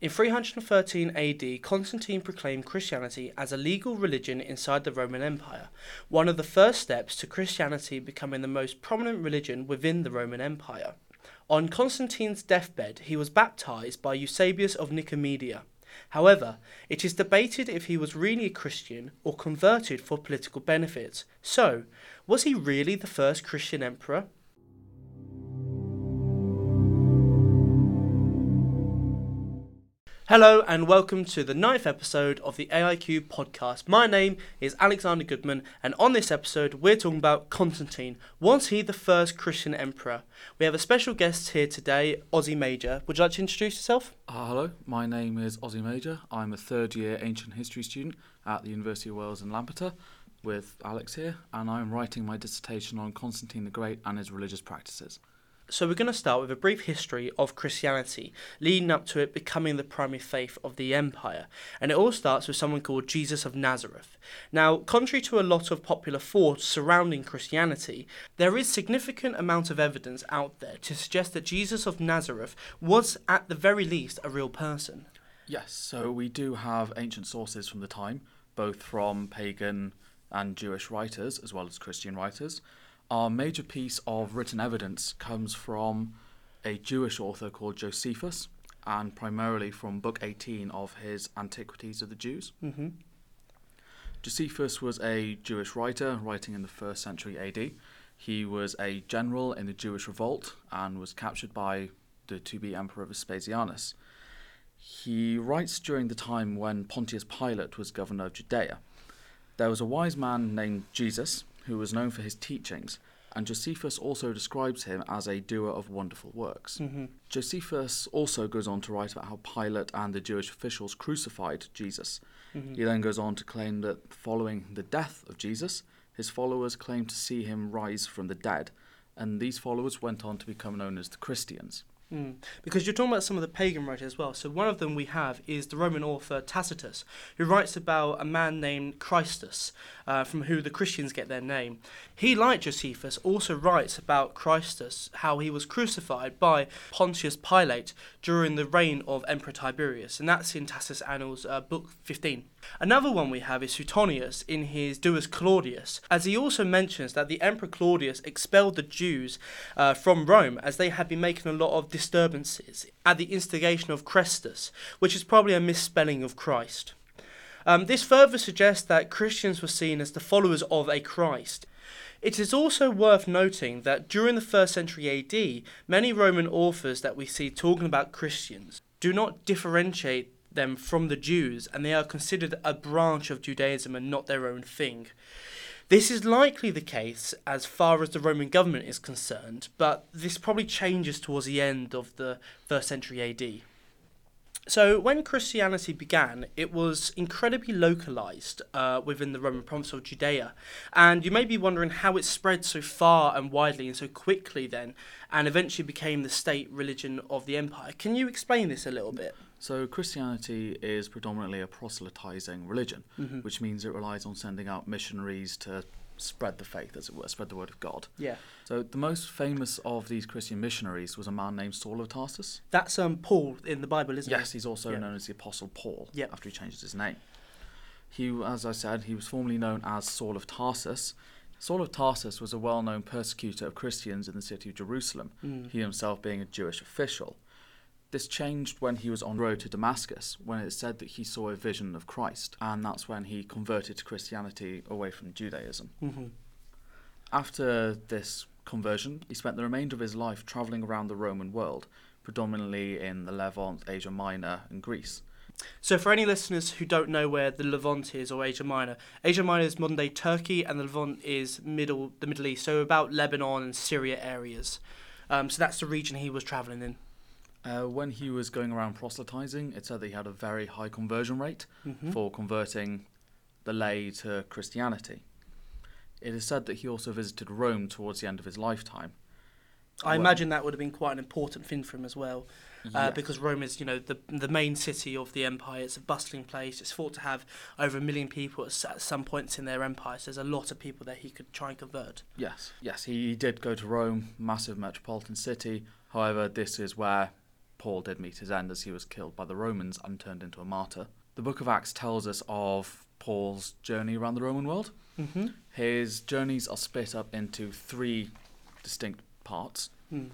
In 313 AD, Constantine proclaimed Christianity as a legal religion inside the Roman Empire, one of the first steps to Christianity becoming the most prominent religion within the Roman Empire. On Constantine's deathbed, he was baptized by Eusebius of Nicomedia. However, it is debated if he was really a Christian or converted for political benefits. So, was he really the first Christian emperor? Hello and welcome to the ninth episode of the AIQ podcast. My name is Alexander Goodman, and on this episode, we're talking about Constantine. Was he the first Christian emperor? We have a special guest here today, Ozzy Major. Would you like to introduce yourself? Uh, hello, my name is Ozzy Major. I'm a third year ancient history student at the University of Wales in Lampeter with Alex here, and I'm writing my dissertation on Constantine the Great and his religious practices. So, we're going to start with a brief history of Christianity, leading up to it becoming the primary faith of the empire. And it all starts with someone called Jesus of Nazareth. Now, contrary to a lot of popular thoughts surrounding Christianity, there is significant amount of evidence out there to suggest that Jesus of Nazareth was, at the very least, a real person. Yes, so we do have ancient sources from the time, both from pagan and Jewish writers as well as Christian writers. Our major piece of written evidence comes from a Jewish author called Josephus, and primarily from Book 18 of his Antiquities of the Jews. Mm-hmm. Josephus was a Jewish writer writing in the first century AD. He was a general in the Jewish revolt and was captured by the to be Emperor Vespasianus. He writes during the time when Pontius Pilate was governor of Judea. There was a wise man named Jesus who was known for his teachings, and Josephus also describes him as a doer of wonderful works. Mm-hmm. Josephus also goes on to write about how Pilate and the Jewish officials crucified Jesus. Mhm. He then goes on to claim that following the death of Jesus, his followers claimed to see him rise from the dead, and these followers went on to become known as the Christians. Mm. Because you're talking about some of the pagan writers as well. So one of them we have is the Roman author Tacitus, who writes about a man named Christus, uh, from who the Christians get their name. He, like Josephus, also writes about Christus, how he was crucified by Pontius Pilate during the reign of Emperor Tiberius, and that's in Tacitus Annals, uh, book 15. Another one we have is Suetonius in his Divus Claudius, as he also mentions that the Emperor Claudius expelled the Jews uh, from Rome as they had been making a lot of disturbances at the instigation of Chrestus, which is probably a misspelling of Christ. Um, this further suggests that Christians were seen as the followers of a Christ. It is also worth noting that during the first century AD, many Roman authors that we see talking about Christians do not differentiate them from the Jews, and they are considered a branch of Judaism and not their own thing. This is likely the case as far as the Roman government is concerned, but this probably changes towards the end of the first century AD. So, when Christianity began, it was incredibly localized uh, within the Roman province of Judea. And you may be wondering how it spread so far and widely and so quickly then, and eventually became the state religion of the empire. Can you explain this a little bit? So, Christianity is predominantly a proselytizing religion, Mhm. which means it relies on sending out missionaries to spread the faith, as it were, spread the word of God. Yeah. So, the most famous of these Christian missionaries was a man named Saul of Tarsus. That's um, Paul in the Bible, isn't Yes, it? Yes, he's also Yeah. known as the Apostle Paul Yep. after he changed his name. He, as I said, he was formerly known as Saul of Tarsus. Saul of Tarsus was a well known persecutor of Christians in the city of Jerusalem, Mm. he himself being a Jewish official. This changed when he was on the road to Damascus, when it said that he saw a vision of Christ, and that's when he converted to Christianity away from Judaism. Mhm. After this conversion, he spent the remainder of his life travelling around the Roman world, predominantly in the Levant, Asia Minor, and Greece. So, for any listeners who don't know where the Levant is or Asia Minor, Asia Minor is modern day Turkey, and the Levant is middle the Middle East, so about Lebanon and Syria areas. Um, so that's the region he was travelling in. Uh, when he was going around proselytizing, it said that he had a very high conversion rate Mhm. for converting the lay to Christianity. It is said that he also visited Rome towards the end of his lifetime. I Well- imagine that would have been quite an important thing for him as well, uh, because Rome is, you know, the the main city of the empire. It's a bustling place. It's thought to have over a million people at, at some points in their empire. So there's a lot of people there he could try and convert. Yes, yes, he did go to Rome, massive metropolitan city. However, this is where Paul did meet his end as he was killed by the Romans and turned into a martyr. The book of Acts tells us of Paul's journey around the Roman world. Mm-hmm. His journeys are split up into three distinct parts. Mm.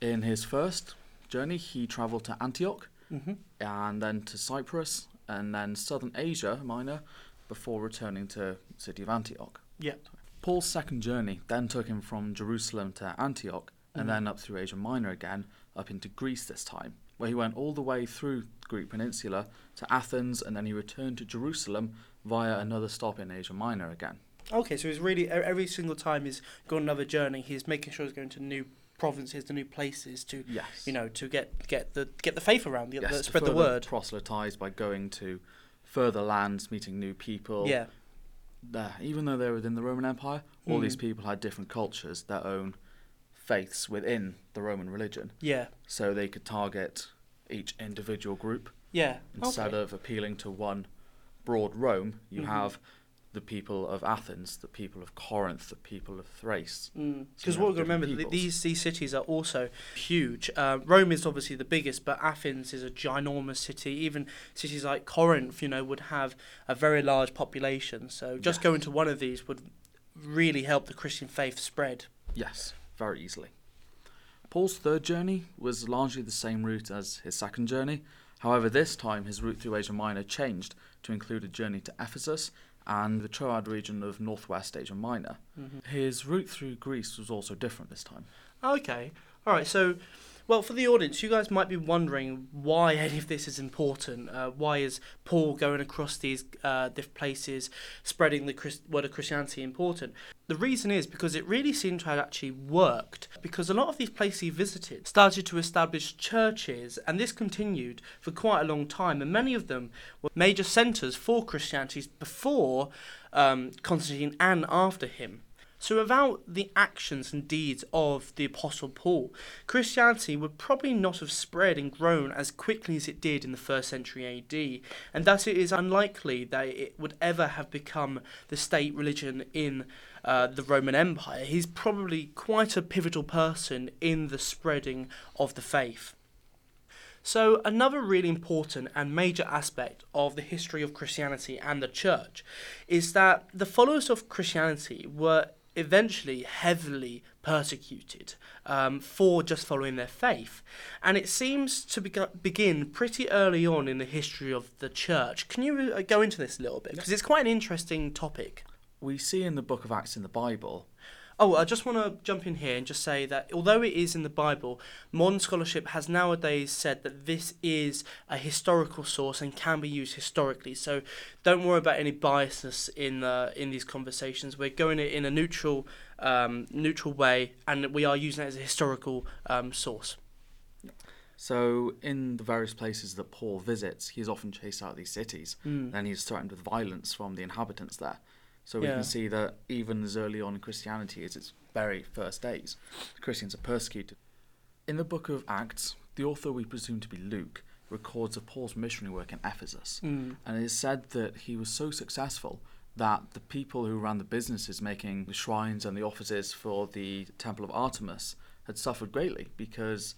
In his first journey, he travelled to Antioch Mm-hmm. and then to Cyprus and then southern Asia Minor before returning to the city of Antioch. Yeah. Paul's second journey then took him from Jerusalem to Antioch and Mhm. then up through Asia Minor again, up into Greece this time, where he went all the way through the Greek peninsula to Athens and then he returned to Jerusalem via another stop in Asia Minor again. Okay, so he's really every single time he's gone another journey, he's making sure he's going to new provinces, to new places, to Yes. you know, to get get the get the faith around, get yes, the, spread the word. Proselytize by going to further lands, meeting new people. Yeah. Uh, even though they're within the Roman Empire, all these Mm. people had different cultures, their own faiths within the Roman religion. Yeah. So they could target each individual group Yeah. instead okay. of appealing to one broad Rome. You Mhm. have the people of Athens, the people of Corinth, the people of Thrace. Because you what we've got to remember, peoples. these these cities are also huge. Uh, Rome is obviously the biggest, but Athens is a ginormous city. Even cities like Corinth, you know, would have a very large population. So just Yes. going to one of these would really help the Christian faith spread. Yes, very easily. Paul's third journey was largely the same route as his second journey. However, this time his route through Asia Minor changed to include a journey to Ephesus and the Troad region of northwest Asia Minor. Mm-hmm. His route through Greece was also different this time. Okay. All right. So, well, for the audience, you guys might be wondering why any of this is important. Uh, why is Paul going across these uh, different places, spreading the Christ- word of Christianity important? The reason is because it really seemed to have actually worked. Because a lot of these places he visited started to establish churches, and this continued for quite a long time. And many of them were major centres for Christianity before um, Constantine and after him. So, without the actions and deeds of the Apostle Paul, Christianity would probably not have spread and grown as quickly as it did in the first century AD, and thus it is unlikely that it would ever have become the state religion in uh, the Roman Empire. He's probably quite a pivotal person in the spreading of the faith. So, another really important and major aspect of the history of Christianity and the church is that the followers of Christianity were eventually heavily persecuted um, for just following their faith. And it seems to beg- begin pretty early on in the history of the church. Can you uh, go into this a little bit? Because it's quite an interesting topic. We see in the book of Acts in the Bible, Oh, I just want to jump in here and just say that although it is in the Bible, modern scholarship has nowadays said that this is a historical source and can be used historically. So don't worry about any biasness in uh, in these conversations. We're going it in a neutral um, neutral way, and we are using it as a historical um, source. so in the various places that Paul visits, he is often chased out of these cities. Mm. Then he's threatened with violence from the inhabitants there. So we Yeah. can see that even as early on in Christianity as its very first days, Christians are persecuted. In the book of Acts, the author we presume to be Luke records of Paul's missionary work in Ephesus. Mm. And it is said that he was so successful that the people who ran the businesses making the shrines and the offices for the Temple of Artemis had suffered greatly because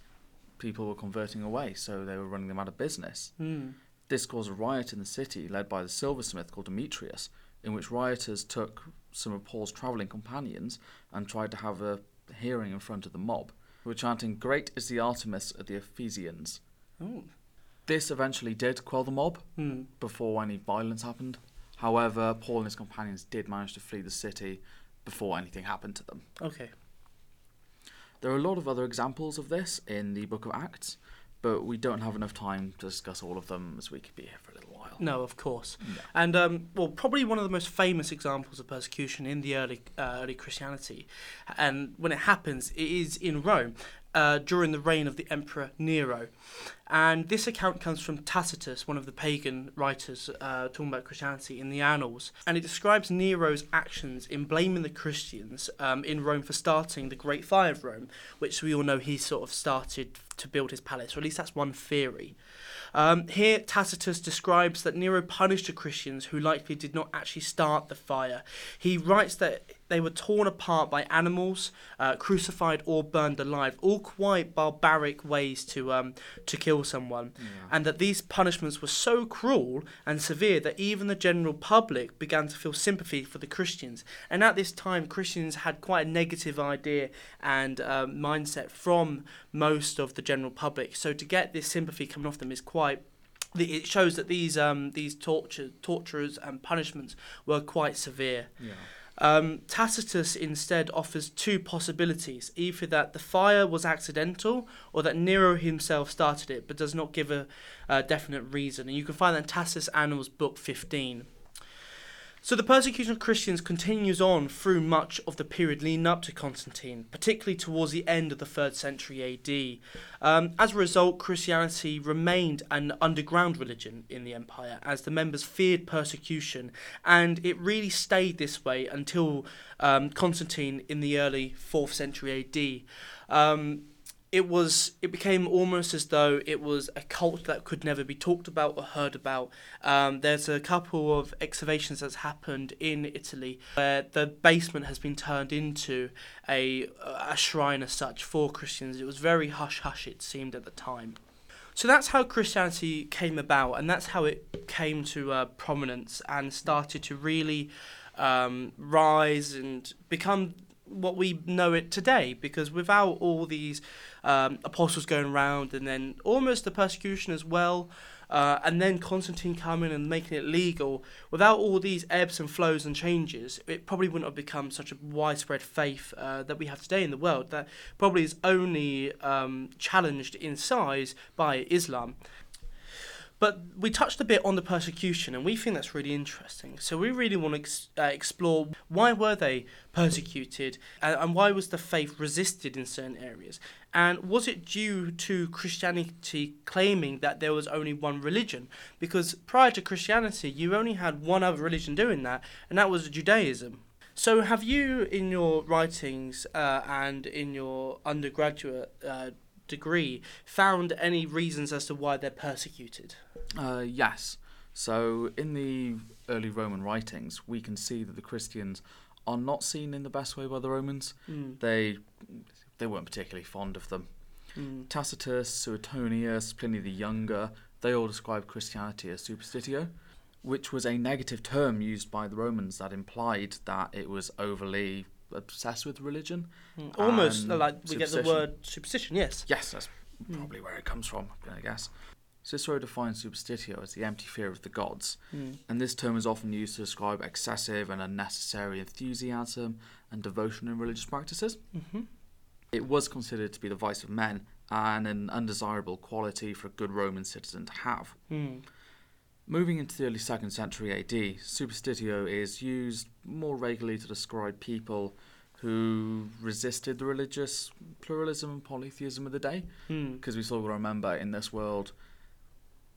people were converting away, so they were running them out of business. Mm. This caused a riot in the city led by the silversmith called Demetrius, in which rioters took some of Paul's travelling companions and tried to have a hearing in front of the mob, who were chanting, Great is the Artemis of the Ephesians. Oh. This eventually did quell the mob Mm. before any violence happened. However, Paul and his companions did manage to flee the city before anything happened to them. Okay. There are a lot of other examples of this in the book of Acts, but we don't have enough time to discuss all of them as we could be here for a. No, of course. No. And um, well, probably one of the most famous examples of persecution in the early uh, early Christianity, and when it happens, it is in Rome uh, during the reign of the Emperor Nero, And this account comes from Tacitus, one of the pagan writers uh, talking about Christianity in the Annals. And it describes Nero's actions in blaming the Christians um, in Rome for starting the Great Fire of Rome, which we all know he sort of started to build his palace, or at least that's one theory. Um, here, Tacitus describes that Nero punished the Christians who likely did not actually start the fire. He writes that they were torn apart by animals, uh, crucified or burned alive, all quite barbaric ways to um, to kill someone, Yeah. and that these punishments were so cruel and severe that even the general public began to feel sympathy for the Christians. And at this time, Christians had quite a negative idea and um, mindset from most of the general public. So to get this sympathy coming off them is quite it shows that these um, these torture torturers and punishments were quite severe. Yeah. Um, Tacitus instead offers two possibilities either that the fire was accidental or that Nero himself started it, but does not give a, a definite reason. And you can find that in Tacitus Annals, Book 15. So the persecution of Christians continues on through much of the period leading up to Constantine, particularly towards the end of the 3rd century AD. Um, as a result, Christianity remained an underground religion in the empire, as the members feared persecution, and it really stayed this way until um, Constantine in the early 4th century AD. Um, it was it became almost as though it was a cult that could never be talked about or heard about. Um, there's a couple of excavations that's happened in Italy where the basement has been turned into a a shrine as such for Christians. It was very hush hush it seemed at the time. So that's how Christianity came about, and that's how it came to uh, prominence and started to really um, rise and become what we know it today. Because without all these um, apostles going around, and then almost the persecution as well, uh, and then Constantine coming and making it legal, without all these ebbs and flows and changes, it probably wouldn't have become such a widespread faith uh, that we have today in the world. That probably is only um, challenged in size by Islam. But we touched a bit on the persecution, and we think that's really interesting. So we really want to ex- uh, explore why were they persecuted, uh, and why was the faith resisted in certain areas, and was it due to Christianity claiming that there was only one religion? Because prior to Christianity, you only had one other religion doing that, and that was Judaism. So, have you, in your writings uh, and in your undergraduate uh, degree, found any reasons as to why they're persecuted? Uh, yes. So, in the early Roman writings, we can see that the Christians are not seen in the best way by the Romans. Mm. They they weren't particularly fond of them. Mm. Tacitus, Suetonius, Pliny the Younger, they all describe Christianity as superstitio, which was a negative term used by the Romans that implied that it was overly obsessed with religion. Mm. Almost like we get the word superstition, yes. Yes, that's Mm. probably where it comes from, I guess. Cicero defines superstitio as the empty fear of the gods, Mm. and this term is often used to describe excessive and unnecessary enthusiasm and devotion in religious practices. hmm It was considered to be the vice of men and an undesirable quality for a good Roman citizen to have. Mm. Moving into the early 2nd century AD, superstitio is used more regularly to describe people who resisted the religious pluralism and polytheism of the day. Mm. Because we still got to remember, in this world,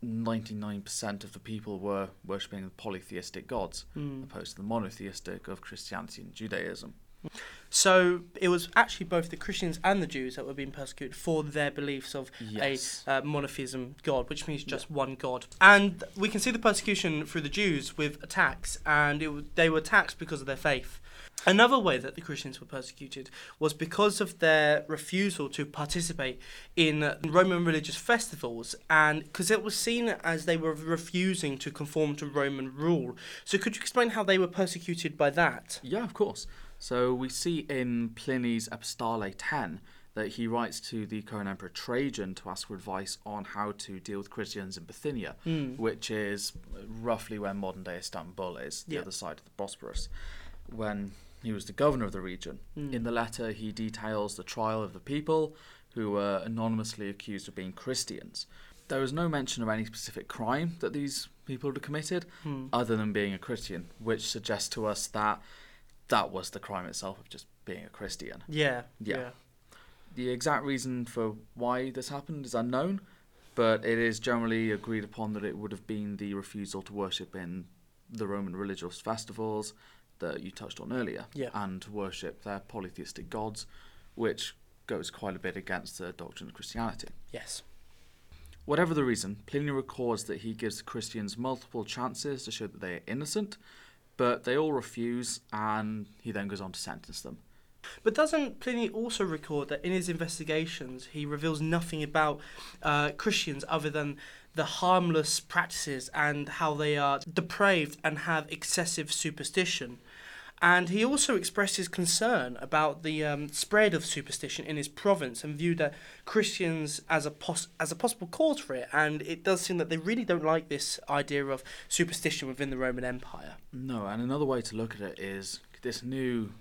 99% of the people were worshipping the polytheistic gods, Mm. opposed to the monotheistic of Christianity and Judaism. So it was actually both the Christians and the Jews that were being persecuted for their beliefs of Yes. a uh, monotheism God, which means just one God. And we can see the persecution through the Jews with attacks, and it, w- they were attacked because of their faith. Another way that the Christians were persecuted was because of their refusal to participate in Roman religious festivals, and because it was seen as they were refusing to conform to Roman rule. So, could you explain how they were persecuted by that? Yeah, of course. So we see in Pliny's Epistolae 10 that he writes to the current emperor Trajan to ask for advice on how to deal with Christians in Bithynia, Mm. which is roughly where modern day Istanbul is, the Yeah. other side of the Bosporus, when he was the governor of the region. Mm. In the letter, he details the trial of the people who were anonymously accused of being Christians. There was no mention of any specific crime that these people had committed, Mm. other than being a Christian, which suggests to us that that was the crime itself of just being a Christian. Yeah. Yeah. Yeah. The exact reason for why this happened is unknown, but it is generally agreed upon that it would have been the refusal to worship in the Roman religious festivals that you touched on earlier, Yeah. and to worship their polytheistic gods, which goes quite a bit against the doctrine of Christianity. Yes. Whatever the reason, Pliny records that he gives Christians multiple chances to show that they are innocent, but they all refuse, and he then goes on to sentence them. But doesn't Pliny also record that in his investigations he reveals nothing about uh, Christians other than the harmless practices and how they are depraved and have excessive superstition? And he also expressed his concern about the um, spread of superstition in his province and viewed Christians as a pos- as a possible cause for it. And it does seem that they really don't like this idea of superstition within the Roman Empire. No, and another way to look at it is this new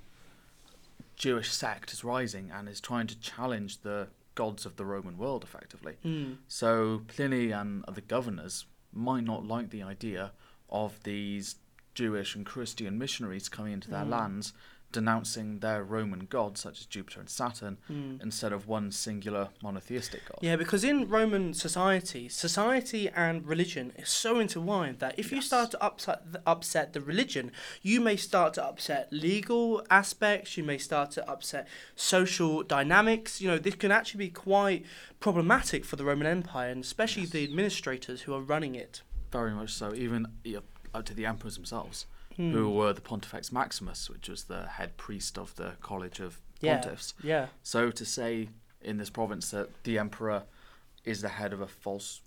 Jewish sect is rising and is trying to challenge the gods of the Roman world effectively. Mm. So Pliny and other governors might not like the idea of these Jewish and Christian missionaries coming into their Mm. lands denouncing their Roman gods such as Jupiter and Saturn Mm. instead of one singular monotheistic god. Yeah, because in Roman society, society and religion is so intertwined that if you start to upset the, upset the religion, you may start to upset legal aspects. You may start to upset social dynamics. You know, this can actually be quite problematic for the Roman Empire, and especially the administrators who are running it. Very much so, even yeah, up to the emperors themselves, Hmm. who were the Pontifex Maximus, which was the head priest of the College of Yeah. Pontiffs. Yeah. So to say in this province that the emperor is the head of a false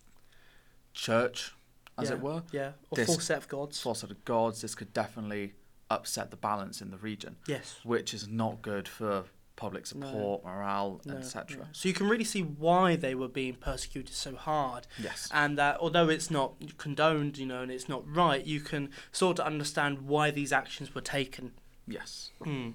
church, as yeah, it were, Yeah. Or This- full set of gods. false set of gods, this could definitely upset the balance in the region, Yes. which is not good for public No. support, morale, No, etc. no. So you can really see why they were being persecuted so hard. Yes. and that although it's not condoned, you know, and it's not right, you can sort of understand why these actions were taken. Yes. Hmm.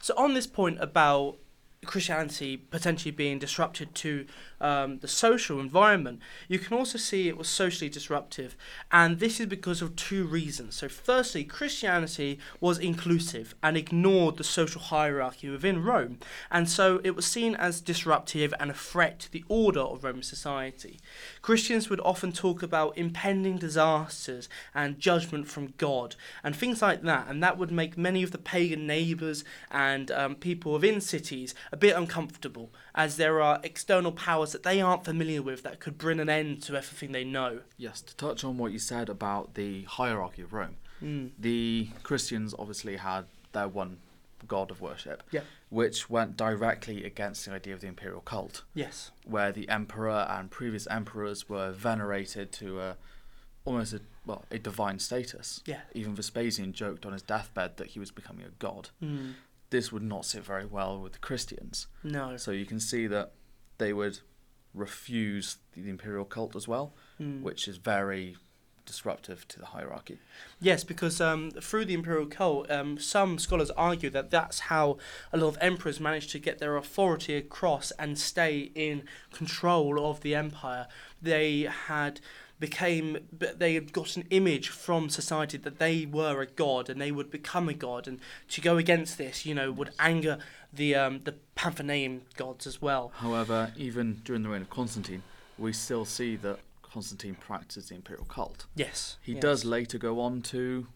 So on this point about Christianity potentially being disrupted to um, the social environment, you can also see it was socially disruptive, and this is because of two reasons. So, firstly, Christianity was inclusive and ignored the social hierarchy within Rome, and so it was seen as disruptive and a threat to the order of Roman society. Christians would often talk about impending disasters and judgment from God and things like that, and that would make many of the pagan neighbours and um, people within cities a bit uncomfortable, as there are external powers that they aren't familiar with that could bring an end to everything they know. Yes. To touch on what you said about the hierarchy of Rome, Mm. the Christians obviously had their one god of worship, Yeah. which went directly against the idea of the imperial cult. Yes. where the emperor and previous emperors were venerated to a almost a well a divine status. Yeah. Even Vespasian joked on his deathbed that he was becoming a god. Mm. This would not sit very well with the Christians. No. So you can see that they would refuse the imperial cult as well, Mm. which is very disruptive to the hierarchy. Yes, because um, through the imperial cult, um, some scholars argue that that's how a lot of emperors managed to get their authority across and stay in control of the empire. They had became but they had got an image from society that they were a god and they would become a god and to go against this you know would anger the um, the Pantheon gods as well However, even during the reign of Constantine, we still see that Constantine practiced the imperial cult. yes He yes. does later go on to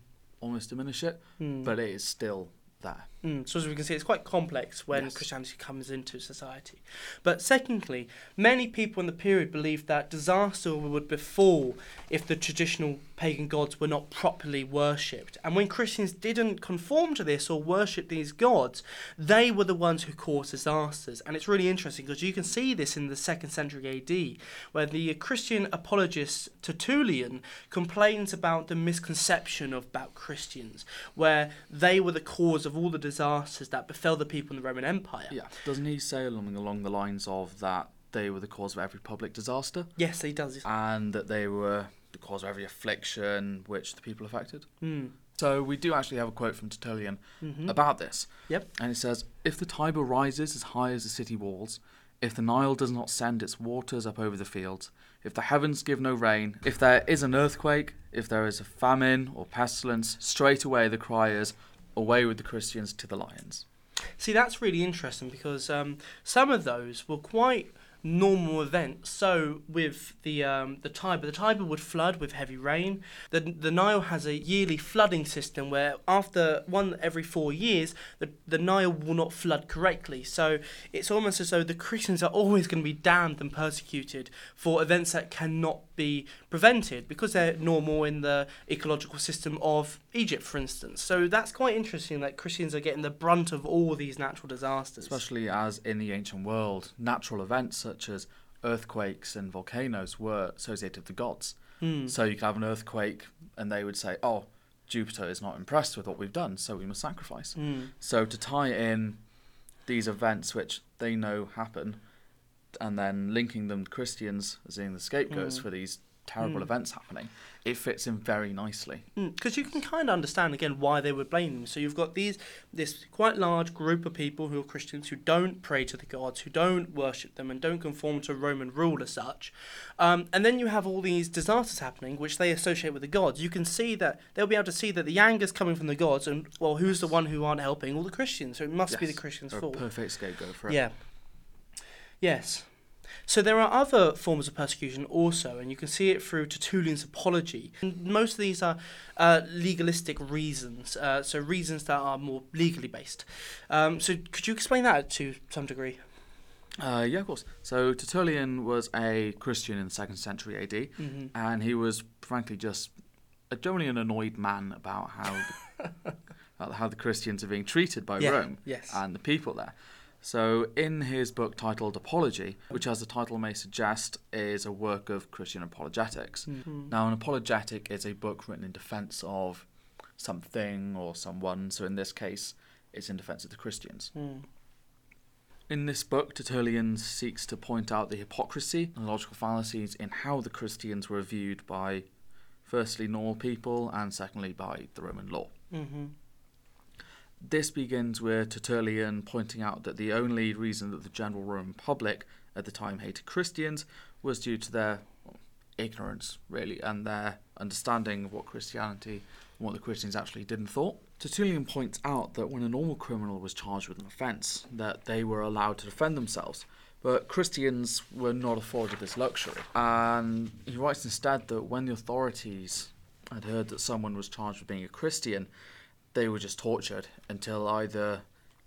almost diminish it, Mm. but it is still there. Mm, so as we can see, it's quite complex when Yes. Christianity comes into society. But secondly, many people in the period believed that disaster would befall if the traditional pagan gods were not properly worshipped. And when Christians didn't conform to this or worship these gods, they were the ones who caused disasters. And it's really interesting because you can see this in the second century AD, where the Christian apologist Tertullian complains about the misconception of about Christians, where they were the cause of all the disasters that befell the people in the Roman Empire. Yeah. Doesn't he say along along the lines of that they were the cause of every public disaster Yes, he does. and that they were the cause of every affliction which the people affected? Mm. So we do actually have a quote from Tertullian hmm about this. Yep. And it says, If the Tiber rises as high as the city walls, if the Nile does not send its waters up over the fields, if the heavens give no rain, if there is an earthquake, if there is a famine or pestilence, straight away the cry is, Away with the Christians to the lions. See, that's really interesting because um, some of those were quite normal events. So with the um, the Tiber, the Tiber would flood with heavy rain. The the Nile has a yearly flooding system where after one every four years, the the Nile will not flood correctly. So it's almost as though the Christians are always going to be damned and persecuted for events that cannot be prevented because they're normal in the ecological system of Egypt, for instance. So that's quite interesting that Christians are getting the brunt of all these natural disasters. Especially as in the ancient world, natural events such as earthquakes and volcanoes were associated with the gods. Hmm. So you could have an earthquake and they would say, oh, Jupiter is not impressed with what we've done, so we must sacrifice. Hmm. So to tie in these events which they know happen and then linking them to Christians as being the scapegoats Mm. for these terrible Mm. events happening, it fits in very nicely. because you can kind of understand again why they would blame them. So you've got these this quite large group of people who are Christians who don't pray to the gods, who don't worship them, and don't conform to Roman rule as such. Um, and then you have all these disasters happening, which they associate with the gods. You can see that they'll be able to see that the anger's coming from the gods, and well, who's the one who aren't helping? All the Christians. So it must be the Christians' They're a fault. perfect scapegoat for it. Yeah. Yes. So there are other forms of persecution also, and you can see it through Tertullian's apology. And most of these are uh, legalistic reasons, uh, so reasons that are more legally based. Um, so could you explain that to some degree? Uh, yeah, of course. So Tertullian was a Christian in the second century AD, Mm-hmm. and he was frankly just a generally an annoyed man about how the, about how the Christians are being treated by Yeah, Rome yes. and the people there. So in his book titled Apology, which as the title may suggest is a work of Christian apologetics. Mhm. Now an apologetic is a book written in defense of something or someone, so in this case it's in defense of the Christians. Mm. In this book, Tertullian seeks to point out the hypocrisy and logical fallacies in how the Christians were viewed by, firstly, normal people, and secondly, by the Roman law. Mm-hmm. This begins with Tertullian pointing out that the only reason that the general Roman public at the time hated Christians was due to their ignorance, really, and their understanding of what Christianity and what the Christians actually did and thought. Tertullian points out that when a normal criminal was charged with an offence, that they were allowed to defend themselves. But Christians were not afforded this luxury. And he writes instead that when the authorities had heard that someone was charged with being a Christian, they were just tortured until either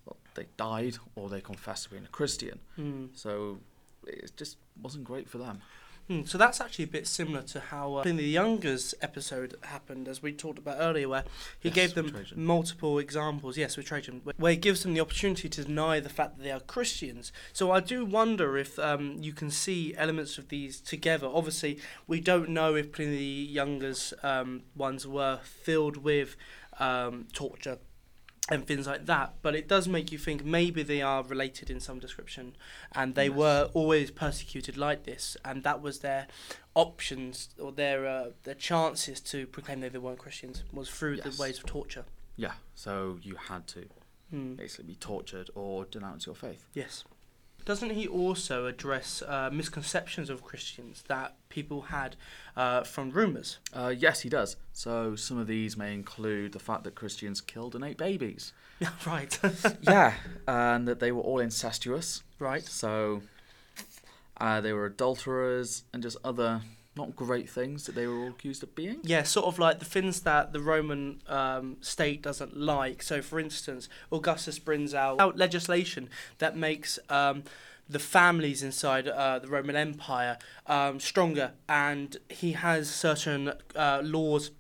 well, they died or they confessed to being a Christian. Mm. So it just wasn't great for them. Mm, so that's actually a bit similar to how uh, in the Youngers episode happened, as we talked about earlier, where he Yes, gave them Trajan. multiple examples. Yes, with Trajan, wh- where he gives them the opportunity to deny the fact that they are Christians. So I do wonder if um, you can see elements of these together. Obviously, we don't know if Pliny the Younger's um, ones were filled with um, torture and things like that. But it does make you think maybe they are related in some description, and they Yes. were always persecuted like this, and that was their options or their uh, their chances to proclaim that they weren't Christians was through Yes. the ways of torture. Yeah, so you had to Hmm. basically be tortured or denounce your faith. Yes. Doesn't he also address uh, misconceptions of Christians that people had uh, from rumours? Uh, yes, he does. So some of these may include the fact that Christians killed and ate babies. Yeah, right. yeah, and that they were all incestuous. right. So uh, they were adulterers and just other not great things that they were all accused of being. Yeah, sort of like the things that the Roman um, state doesn't like. So, for instance, Augustus brings out, legislation that makes um, the families inside uh, the Roman Empire um, stronger, and he has certain uh, laws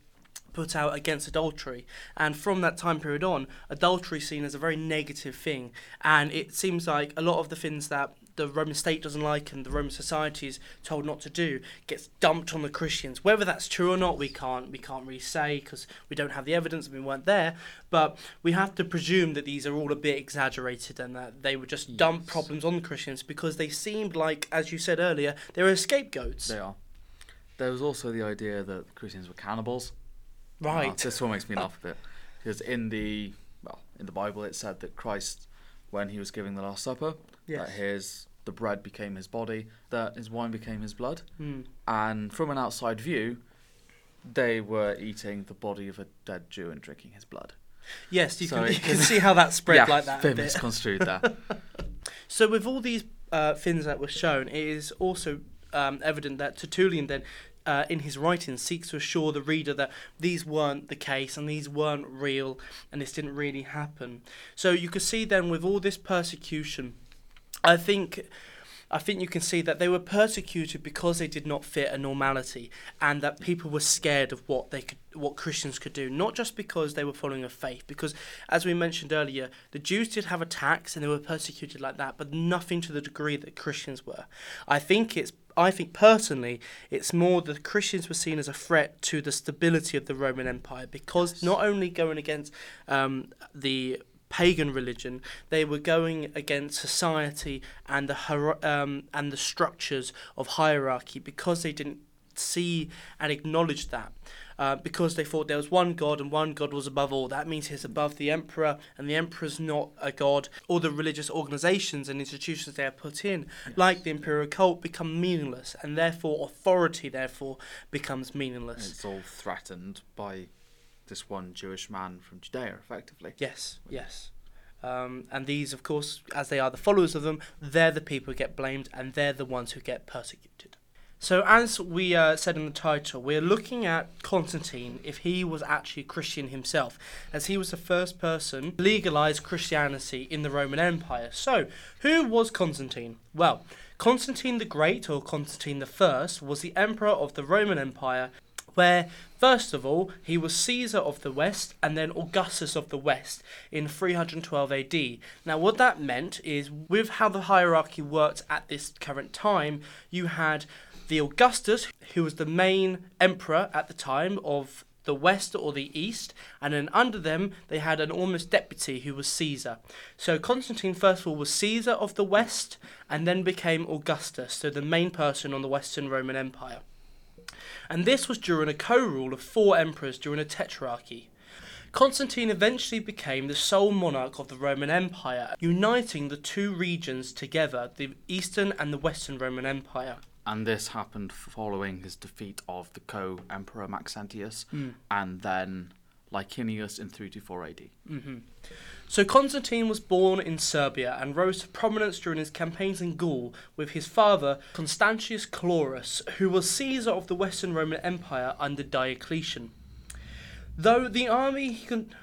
put out against adultery. And from that time period on, adultery seen as a very negative thing. And it seems like a lot of the things that the Roman state doesn't like and the Roman society is told not to do gets dumped on the Christians. Whether that's true or not, we can't we can't really say because we don't have the evidence and we weren't there. But we have to presume that these are all a bit exaggerated and that they would just dump problems on the Christians because they seemed like, as you said earlier, they were scapegoats. They are. There was also the idea that Christians were cannibals. Right. Ah, this one makes me laugh a bit because in the well in the Bible it said that Christ, when he was giving the Last Supper, Yes. that his the bread became his body, that his wine became his blood, Hmm. and from an outside view, they were eating the body of a dead Jew and drinking his blood. Yes, you So can, you can see how that spread yeah, like that. bit. misconstrued there. So with all these uh, things that were shown, it is also um, evident that Tertullian then. Uh, in his writings, seeks to assure the reader that these weren't the case and these weren't real and this didn't really happen. So you could see then with all this persecution, I think I think you can see that they were persecuted because they did not fit a normality, and that people were scared of what they could, what Christians could do. Not just because they were following a faith, because as we mentioned earlier, the Jews did have attacks and they were persecuted like that, but nothing to the degree that Christians were. I think it's I think personally, it's more that Christians were seen as a threat to the stability of the Roman Empire because Yes. not only going against um, the pagan religion, they were going against society and the hier- um, and the structures of hierarchy because they didn't see and acknowledge that. Uh, because they thought there was one God and one God was above all. That means he's above the emperor, and the emperor's not a god. All the religious organizations and institutions they are put in, like the imperial cult, become meaningless, and therefore authority, therefore, becomes meaninless. It's all threatened by this one Jewish man from Judea, effectively. Yes, yes. Um, and these, of course, as they are the followers of them, they're the people who get blamed and they're the ones who get persecuted. So, as we uh, said in the title, we're looking at Constantine if he was actually Christian himself, as he was the first person to legalize Christianity in the Roman Empire. So, who was Constantine? Well, Constantine the Great, or Constantine the First, was the emperor of the Roman Empire where first of all he was Caesar of the West and then Augustus of the West in 312 AD. Now what that meant is with how the hierarchy worked at this current time, you had the Augustus who was the main emperor at the time of the west or the east, and then under them they had an almost deputy who was Caesar. So Constantine first of all was Caesar of the west and then became Augustus, so the main person on the Western Roman Empire and this was during a co rule of four emperors during a tetrarchy. Constantine eventually became the sole monarch of the Roman Empire, uniting the two regions together, the Eastern and the Western Roman Empire. And this happened following his defeat of the co Emperor Maxentius hmm. and then Licinius in 324 AD. Mm-hmm. So Constantine was born in Serbia and rose to prominence during his campaigns in Gaul with his father Constantius Chlorus, who was Caesar of the Western Roman Empire under Diocletian. Though the army he con-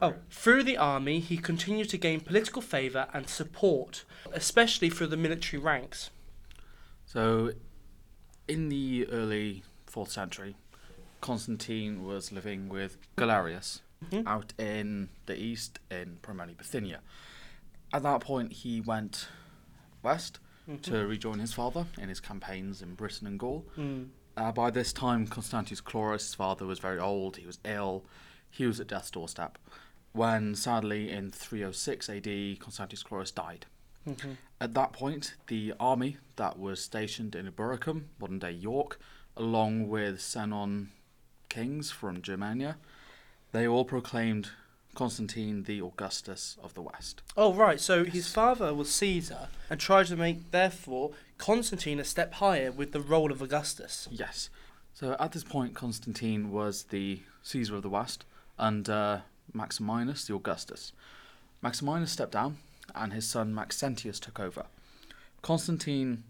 oh, through the army he continued to gain political favour and support, especially through the military ranks. So, in the early 4th century, Constantine was living with Galerius Mhm. out in the east, in primarily Bithynia. At that point, he went west to rejoin his father in his campaigns in Britain and Gaul. Mm. Uh, by this time, Constantius Chlorus, father, was very old, he was ill, he was at death's doorstep. When, sadly, in 306 AD, Constantius Chlorus died. Mhm. At that point, the army that was stationed in Eburacum, modern day York, along with Senon kings from Germania, they all proclaimed Constantine the Augustus of the West. Oh right, so his father was Caesar and tried to make therefore Constantine a step higher with the role of Augustus. Yes. So at this point, Constantine was the Caesar of the West under uh, Maximinus the Augustus. Maximinus stepped down, and his son Maxentius took over. Constantine,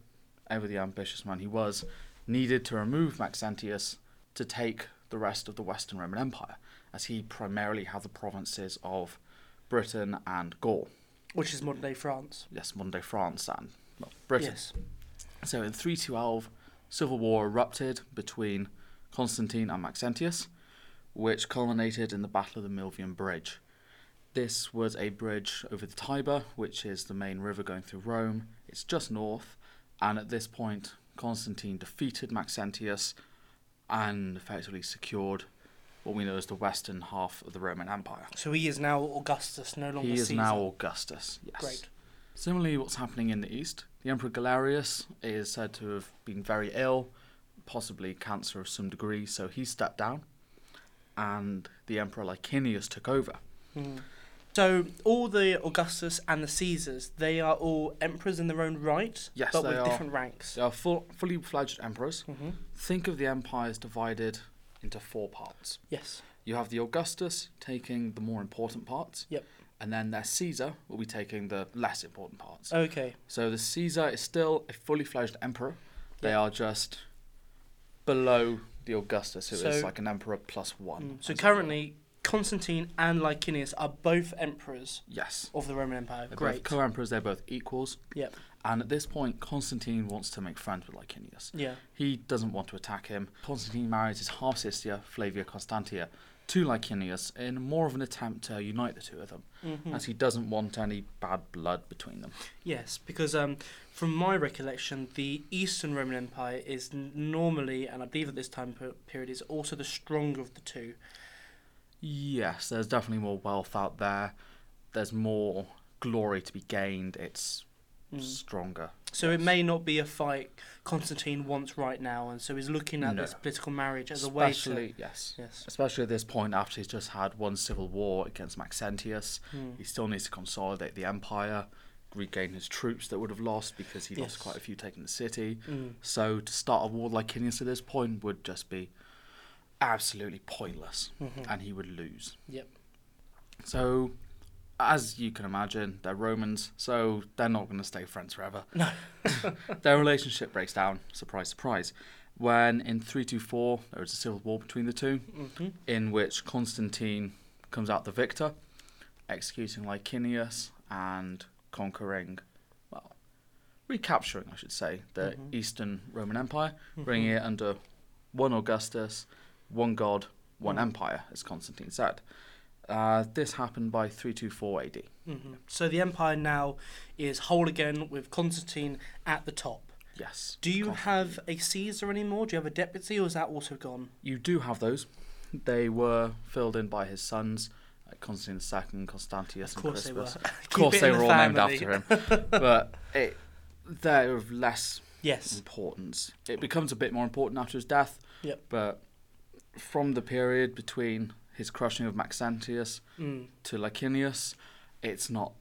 ever the ambitious man he was, needed to remove Maxentius to take the rest of the Western Roman Empire, as he primarily had the provinces of Britain and Gaul. Which is modern day France. Yes, modern day France and well, Britain. Yes. So in 312, civil war erupted between Constantine and Maxentius, which culminated in the Battle of the Milvian Bridge. This was a bridge over the Tiber, which is the main river going through Rome. It's just north, and at this point, Constantine defeated Maxentius and effectively secured what we know as the western half of the Roman Empire. So he is now Augustus, no longer He is Caesar. now Augustus, yes. Great. Similarly, what's happening in the east? The Emperor Galerius is said to have been very ill, possibly cancer of some degree, so he stepped down, and the Emperor Licinius took over. Mm. So all the Augustus and the Caesars, they are all emperors in their own right, Yes, but they with are. different ranks. They are full, fully fledged emperors. hmm Think of the empire as divided into four parts. Yes. You have the Augustus taking the more important parts. Yep. and then their Caesar will be taking the less important parts. Okay. So the Caesar is still a fully fledged emperor. They are just below the Augustus, who is So- like an emperor plus one. Mm. So currently, Constantine and Licinius are both emperors yes, of the Roman Empire. they're Great. co-emperors. They're both equals. Yep. And at this point, Constantine wants to make friends with Licinius. Yeah. He doesn't want to attack him. Constantine marries his half sister, Flavia Constantia, to Licinius in more of an attempt to unite the two of them, Mhm. as he doesn't want any bad blood between them. Yes, because um, from my recollection, the Eastern Roman Empire is n- normally, and I believe at this time per- period, is also the stronger of the two. Yes, there's definitely more wealth out there. There's more glory to be gained. It's Mm. stronger. So it may not be a fight Constantine wants right now, and so he's looking at No. this political marriage as a way Especially, to. yes. Yes. Especially at this point, after he's just had one civil war against Maxentius, Mm. he still needs to consolidate the empire, regain his troops that would have lost because he Yes. lost quite a few taking the city. Mm. So to start a war like Licinius at this point would just be absolutely pointless, Mhm. and he would lose. Yep. So, as you can imagine, they're Romans, so they're not going to stay friends forever. No. Their relationship breaks down. Surprise, surprise. When in 324 there is a civil war between the two, hmm in which Constantine comes out the victor, executing Licinius and conquering, well, recapturing, I should say, the Mhm. Eastern Roman Empire, Mm-hmm. bringing it under one Augustus, one god, one Mhm. empire, as Constantine said. Uh, this happened by 324 AD. hmm So the empire now is whole again with Constantine at the top. Yes. Do you have a Caesar anymore? Do you have a deputy, or is that also gone? You do have those. They were filled in by his sons, uh, Constantine II, Constantius, Of course and they were. Crispus. Of course, they were all named after him. but it, they're of less Yes. importance. It becomes a bit more important after his death. Yep. But from the period between his crushing of Maxentius Mm. to Licinius, it's not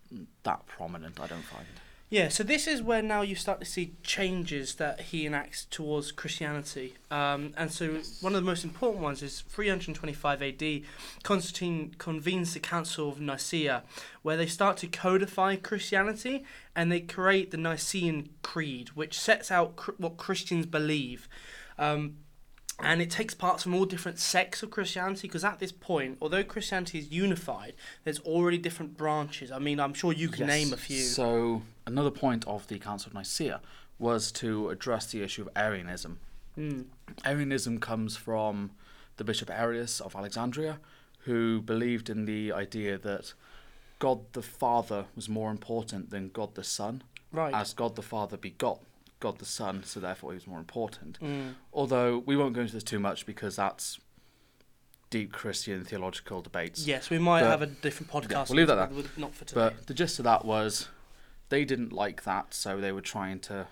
that prominent, I don't find. Yeah, so this is where now you start to see changes that he enacts towards Christianity. Um, and so one of the most important ones is 325 AD. Constantine convenes the Council of Nicaea, where they start to codify Christianity and they create the Nicene Creed, which sets out cr- what Christians believe. Um, and it takes parts from all different sects of Christianity because at this point, although Christianity is unified, there's already different branches. I mean, I'm sure you can Yes. name a few. So another point of the Council of Nicaea was to address the issue of Arianism. Mm. Arianism comes from the Bishop Arius of Alexandria, who believed in the idea that God the Father was more important than God the Son, Right. as God the Father begot God the Son, so therefore he was more important. Mm. Although we won't go into this too much because that's deep Christian theological debates. Yes, we might But- have a different podcast. we'll leave that Not for today. But the gist of that was they didn't like that, so they were trying to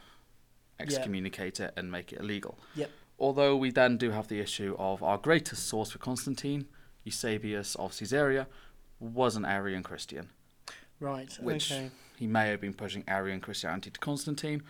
excommunicate it and make it illegal. Yep. Although we then do have the issue of our greatest source for Constantine, Eusebius of Caesarea, was an Arian Christian. right. which- okay. He may have been pushing Arian Christianity to Constantine.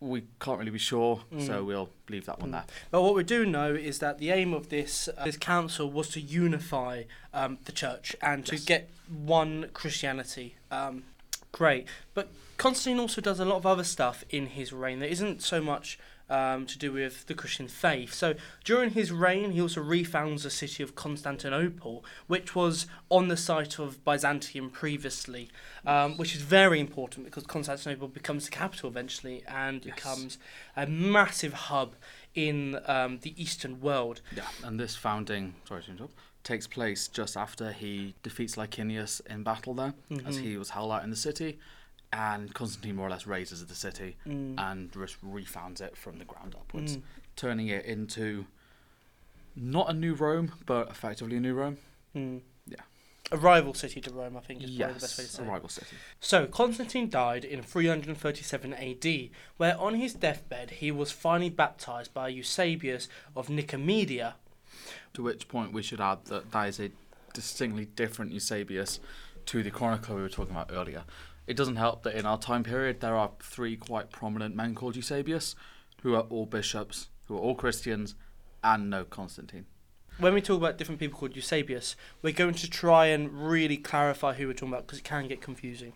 We can't really be sure, so Mm. we'll leave that one Mm. there. But what we do know is that the aim of this uh, this council was to unify um, the church and to Yes. get one Christianity. Um, great. But Constantine also does a lot of other stuff in his reign that isn't so much um, to do with the Christian faith. So during his reign, he also refounds the city of Constantinople, which was on the site of Byzantium previously, um, which is very important because Constantinople becomes the capital eventually and Yes. becomes a massive hub in um, the Eastern world. Yeah, and this founding, sorry to interrupt, takes place just after he defeats Licinius in battle there, as Mhm. he was held out in the city, and Constantine more or less razes the city Mm. and refounds it from the ground upwards, Mm. turning it into not a new Rome, but effectively a new Rome. Mm. Yeah. A rival city to Rome, I think, is probably the best way to Yes, say a rival city. So, Constantine died in 337 AD, where on his deathbed he was finally baptized by Eusebius of Nicomedia. To which point we should add that that is a distinctly different Eusebius to the chronicler we were talking about earlier. It doesn't help that in our time period there are three quite prominent men called Eusebius, who are all bishops, who are all Christians, and no Constantine. when we talk about different people called Eusebius, we're going to try and really clarify who we're talking about because it can get confusing.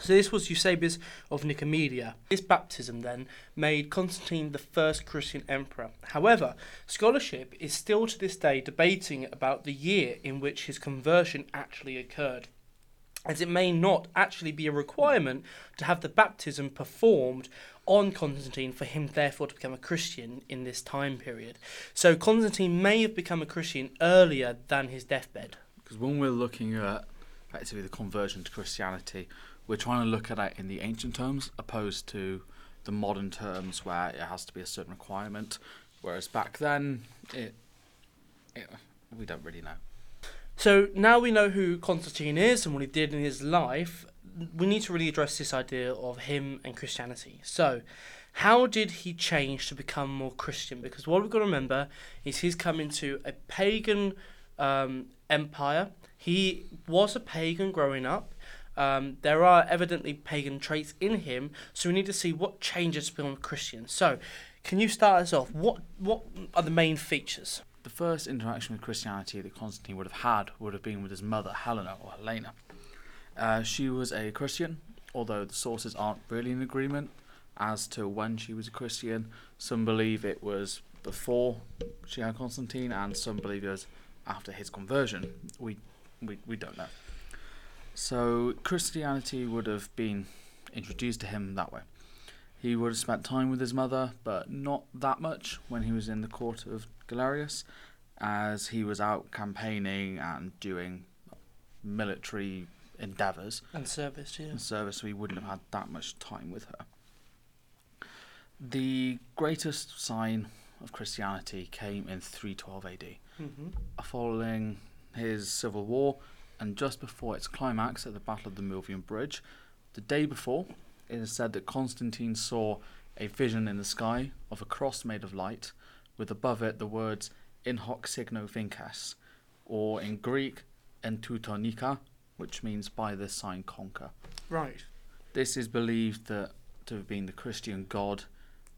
So this was Eusebius of Nicomedia. This baptism then made Constantine the first Christian emperor. However, scholarship is still to this day debating about the year in which his conversion actually occurred. As it may not actually be a requirement to have the baptism performed on Constantine for him therefore to become a Christian in this time period. So Constantine may have become a Christian earlier than his deathbed. Because when we're looking at effectively the conversion to Christianity, we're trying to look at it in the ancient terms opposed to the modern terms where it has to be a certain requirement. Whereas back then, it, it we don't really know. So now we know who Constantine is and what he did in his life, we need to really address this idea of him and Christianity. So, how did he change to become more Christian? Because what we've got to remember is he's come into a pagan um, empire. He was a pagan growing up. Um, there are evidently pagan traits in him, so we need to see what changes to become Christian. So, can you start us off? What what are the main features? The first interaction with Christianity that Constantine would have had would have been with his mother, Helena or Helena. Uh, she was a Christian, although the sources aren't really in agreement as to when she was a Christian. Some believe it was before she had Constantine, and some believe it was after his conversion. We, we, we don't know. So Christianity would have been introduced to him that way. He would have spent time with his mother, but not that much when he was in the court of Galerius, as he was out campaigning and doing military endeavours and service. Yeah, and service. We wouldn't have had that much time with her. The greatest sign of Christianity came in 312 AD, mm-hmm. following his civil war, and just before its climax at the Battle of the Milvian Bridge. The day before, it is said that Constantine saw a vision in the sky of a cross made of light, with above it the words "In hoc signo vinces," or in Greek "En touto nika," which means by this sign conquer. Right. This is believed that to have been the Christian god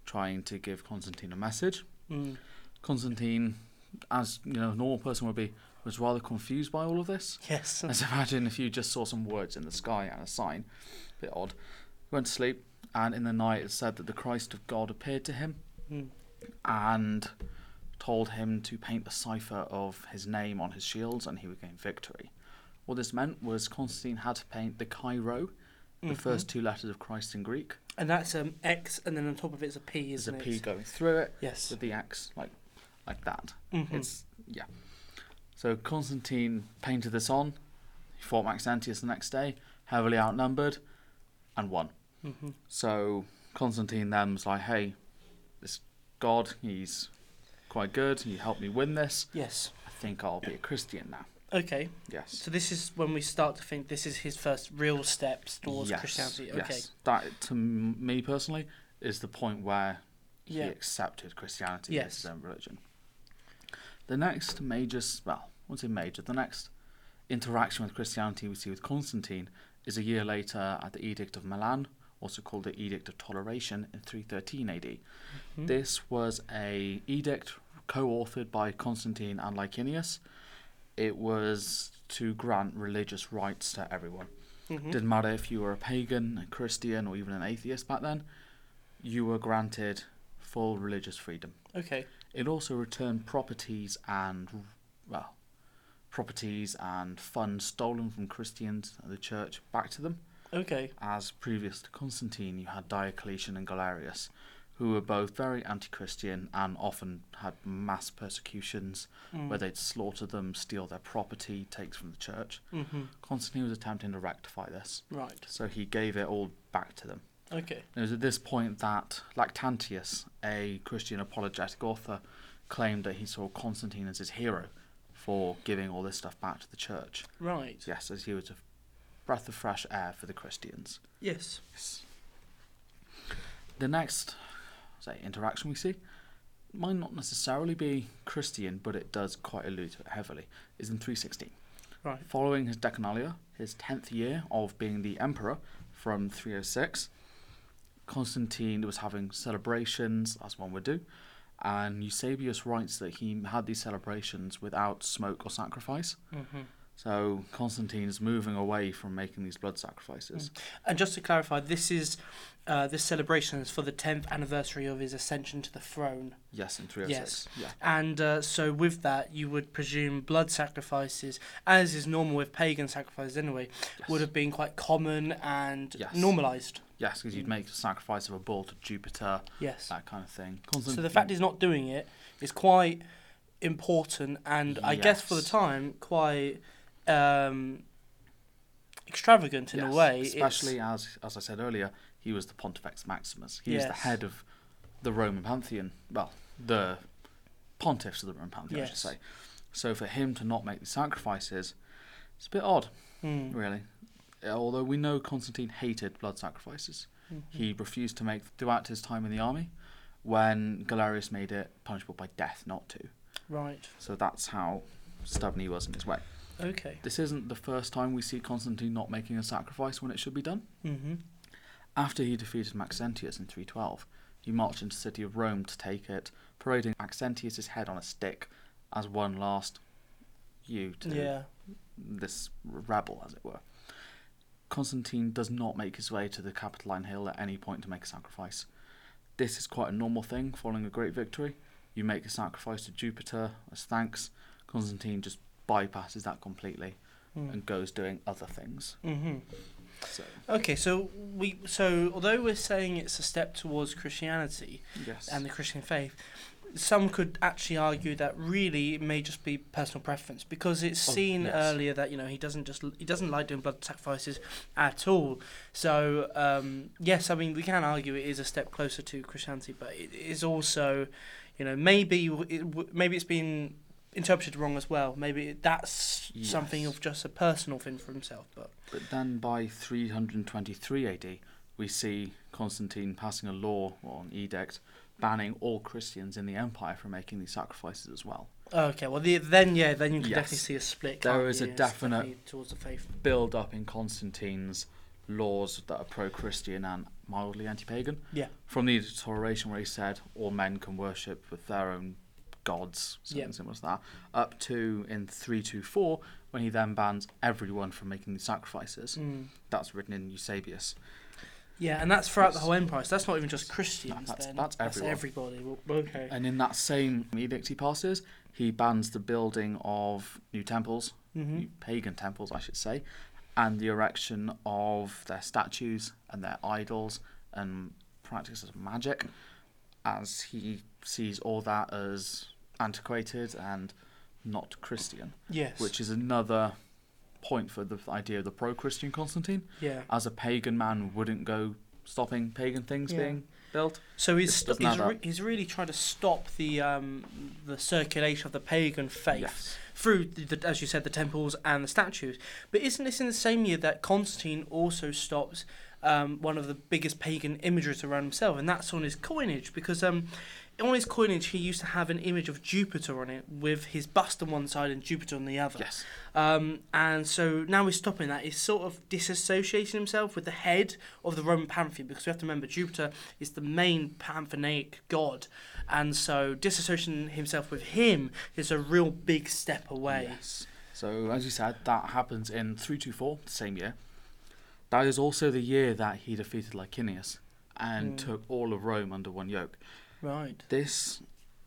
trying to give Constantine a message. Mm. Constantine, as you know, a normal person would be, was rather confused by all of this. Yes. Let's imagine if you just saw some words in the sky and a sign, a bit odd. He went to sleep, and in the night it said that the Christ of God appeared to him Mm. and told him to paint the cipher of his name on his shields, and he would gain victory. What this meant was Constantine had to paint the Chi Rho, the Mhm. first two letters of Christ in Greek. And that's um X, and then on top of it's a P, isn't a it? P going through it Yes. with the X, like like that. Mhm. It's yeah. So Constantine painted this on. He fought Maxentius the next day, heavily outnumbered, and won. Mhm. So Constantine then was like, "Hey, this god, he's quite good. He helped me win this. Yes. I think I'll be a Christian now." Okay. Yes. So this is when we start to think this is his first real steps towards yes. Christianity. Okay. Yes. That to me personally is the point where he accepted Christianity Yes. as his own religion. The next major, well, I won't say major, the next interaction with Christianity we see with Constantine is a year later at the Edict of Milan, also called the Edict of Toleration in 313 AD. Mhm. This was a edict co-authored by Constantine and Licinius. It was to grant religious rights to everyone. Mhm. Didn't matter if you were a pagan, a Christian, or even an atheist back then, you were granted full religious freedom. Okay. It also returned properties and, well, properties and funds stolen from Christians and the church back to them. Okay. As previous to Constantine, you had Diocletian and Galerius, who were both very anti Christian and often had mass persecutions Mm. where they'd slaughter them, steal their property, take from the church. Mhm. Constantine was attempting to rectify this. Right. So he gave it all back to them. Okay. It was at this point that Lactantius, a Christian apologetic author, claimed that he saw Constantine as his hero for giving all this stuff back to the church. Right. Yes, as he was a breath of fresh air for the Christians. Yes. Yes. The next, say, interaction we see might not necessarily be Christian, but it does quite allude to it heavily, is in 316. Right. Following his decennalia, his 10th year of being the emperor from 306, Constantine was having celebrations, as one would do, And Eusebius writes that he had these celebrations without smoke or sacrifice. hmm So Constantine's moving away from making these blood sacrifices. And just to clarify, this is uh, this celebration is for the tenth anniversary of his ascension to the throne. Yes, in 306. Yes. Yeah. And uh, so, with that, you would presume blood sacrifices, as is normal with pagan sacrifices anyway, Yes. would have been quite common and Yes. normalised. Yes, because you'd make a sacrifice of a bull to Jupiter, Yes. that kind of thing. Constantine. So the fact he's not doing it is quite important, and I guess for the time, quite um, extravagant in Yes, a way. It's- especially as as I said earlier, he was the Pontifex Maximus. He was the head of the Roman pantheon. Well, the pontiffs of the Roman pantheon, I should say. So for him to not make the sacrifices, it's a bit odd, Hmm. really. Although we know Constantine hated blood sacrifices, Mhm. he refused to make throughout his time in the army. When Galerius made it punishable by death, not to. Right. So that's how stubborn he was in his way. Okay. This isn't the first time we see Constantine not making a sacrifice when it should be done. Mm-hmm. After he defeated Maxentius in 312, he marched into the city of Rome to take it, parading Maxentius' head on a stick as one last you to Yeah. this rabble, as it were. Constantine does not make his way to the Capitoline Hill at any point to make a sacrifice. This is quite a normal thing following a great victory. You make a sacrifice to Jupiter as thanks. Constantine just bypasses that completely and goes doing other things. Mm-hmm. So, Okay, so we so although we're saying it's a step towards Christianity yes. and the Christian faith, some could actually argue that really it may just be personal preference because it's Oh, seen yes. earlier that you know he doesn't just he doesn't like doing blood sacrifices at all. So um, yes, I mean we can argue it is a step closer to Christianity, but it is also, you know, maybe it, w- maybe it's been interpreted wrong as well. Maybe that's something of just a personal thing for himself, but. But then by 323 AD, we see Constantine passing a law or an edict banning all Christians in the empire from making these sacrifices as well. Oh, okay, well, the, then yeah, then you can Yes. definitely see a split. There is a definite- towards the faith. Build up in Constantine's laws that are pro Christian and mildly anti pagan. Yeah. From the toleration where he said all men can worship with their own gods, something Yeah. similar to that, up to in 324 when he then bans everyone from making these sacrifices. Mm. That's written in Eusebius. Yeah, and that's throughout the whole empire. So that's not even just Christians. that's- then. that's everyone. everybody. Well, okay. And in that same edict he passes, he bans the building of new temples, hmm new pagan temples, I should say, and the erection of their statues and their idols and practices of magic, as he sees all that as antiquated and not Christian, Yes. which is another point for the idea of the pro-Christian Constantine, yeah. as a pagan man wouldn't go stopping pagan things Yeah. being built. So he's st- he's, re- he's really trying to stop the um, the circulation of the pagan faith Yes. through, the, the, as you said, the temples and the statues. But isn't this in the same year that Constantine also stops um, one of the biggest pagan imageries around himself, and that's on his coinage? Because um, on his coinage, he used to have an image of Jupiter on it, with his bust on one side and Jupiter on the other. Yes. Um, and so now he's stopping that. He's sort of disassociating himself with the head of the Roman pantheon because we have to remember Jupiter is the main pantheonic god. And so disassociating himself with him is a real big step away. Yes. So as you said, that happens in 324, the same year. That is also the year that he defeated Licinius and Mm. took all of Rome under one yoke. Right. This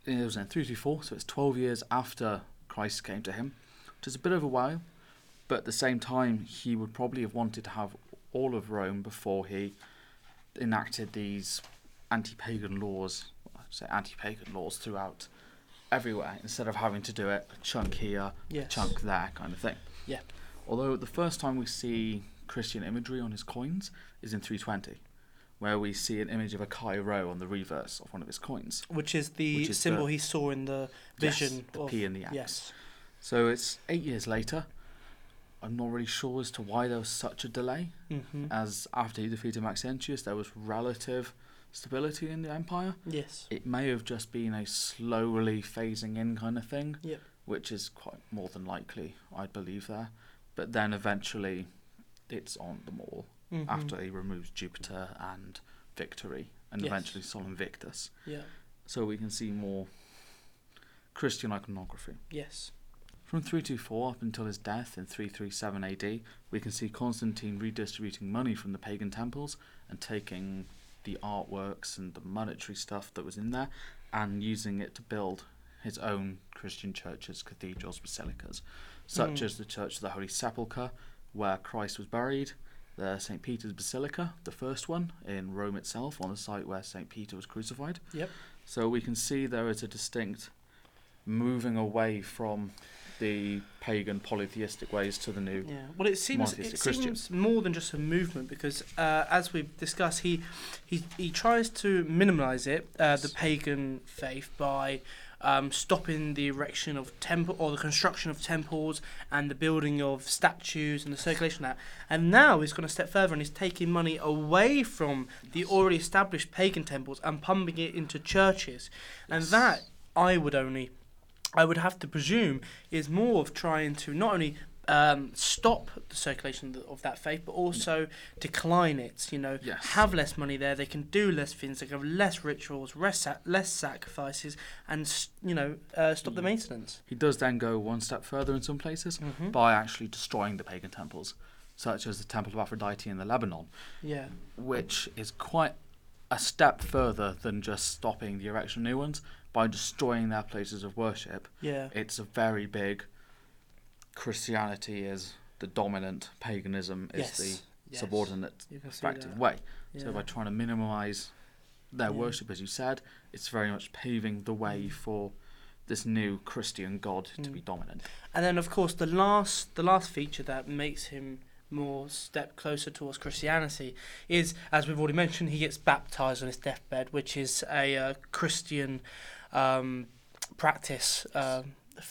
it was in 334, so it's 12 years after Christ came to him, which is a bit of a while, but at the same time, he would probably have wanted to have all of Rome before he enacted these anti-pagan laws, I say anti-pagan laws throughout everywhere, instead of having to do it a chunk here, Yes. chunk there kind of thing. Yeah. Although the first time we see Christian imagery on his coins is in 320, where we see an image of a Chi Rho on the reverse of one of his coins. Which is the Which is symbol the- he saw in the Yes, vision. the of, P and the X. Yes. So it's eight years later. I'm not really sure as to why there was such a delay, hmm as after he defeated Maxentius, there was relative stability in the empire. Yes. It may have just been a slowly phasing in kind of thing, Yep. which is quite more than likely, I'd believe there. But then eventually, it's on them all Mhm. after he removes Jupiter and Victory, and Yes. eventually Sol Invictus. Yeah. So we can see more Christian iconography. Yes. From 324 up until his death in 337 AD, we can see Constantine redistributing money from the pagan temples and taking the artworks and the monetary stuff that was in there and using it to build his own Christian churches, cathedrals, basilicas, such Mm. as the Church of the Holy Sepulchre, where Christ was buried, the St. Peter's Basilica, the first one in Rome itself, on the site where St. Peter was crucified. Yep. So we can see there is a distinct moving away from the pagan polytheistic ways to the new. Yeah. Well, it seems it Christian. seems more than just a movement because, uh, as we've discussed, he he he tries to minimise it, uh, the pagan faith, by um, stopping the erection of temple or the construction of temples and the building of statues and the circulation of that. And now he's going to step further and he's taking money away from the already established pagan temples and pumping it into churches. And that I would only, I would have to presume, is more of trying to not only um, stop the circulation of that faith, but also decline it. You know, Yes. have less money there. They can do less things. They can have less rituals, less less sacrifices, and you know, uh, stop the Mm. maintenance. He does then go one step further in some places Mm-hmm. by actually destroying the pagan temples, such as the Temple of Aphrodite in the Lebanon, Yeah. which is quite a step further than just stopping the erection of new ones by destroying their places of worship. Yeah. It's a very big Christianity is the dominant, paganism is yes. the yes. subordinate effective way. Yeah. So by trying to minimise their Yeah. worship, as you said, it's very much paving the way Mm. for this new Christian God to Mm. be dominant. And then, of course, the last the last feature that makes him more step closer towards Christianity is, as we've already mentioned, he gets baptized on his deathbed, which is a uh, Christian um, practice uh,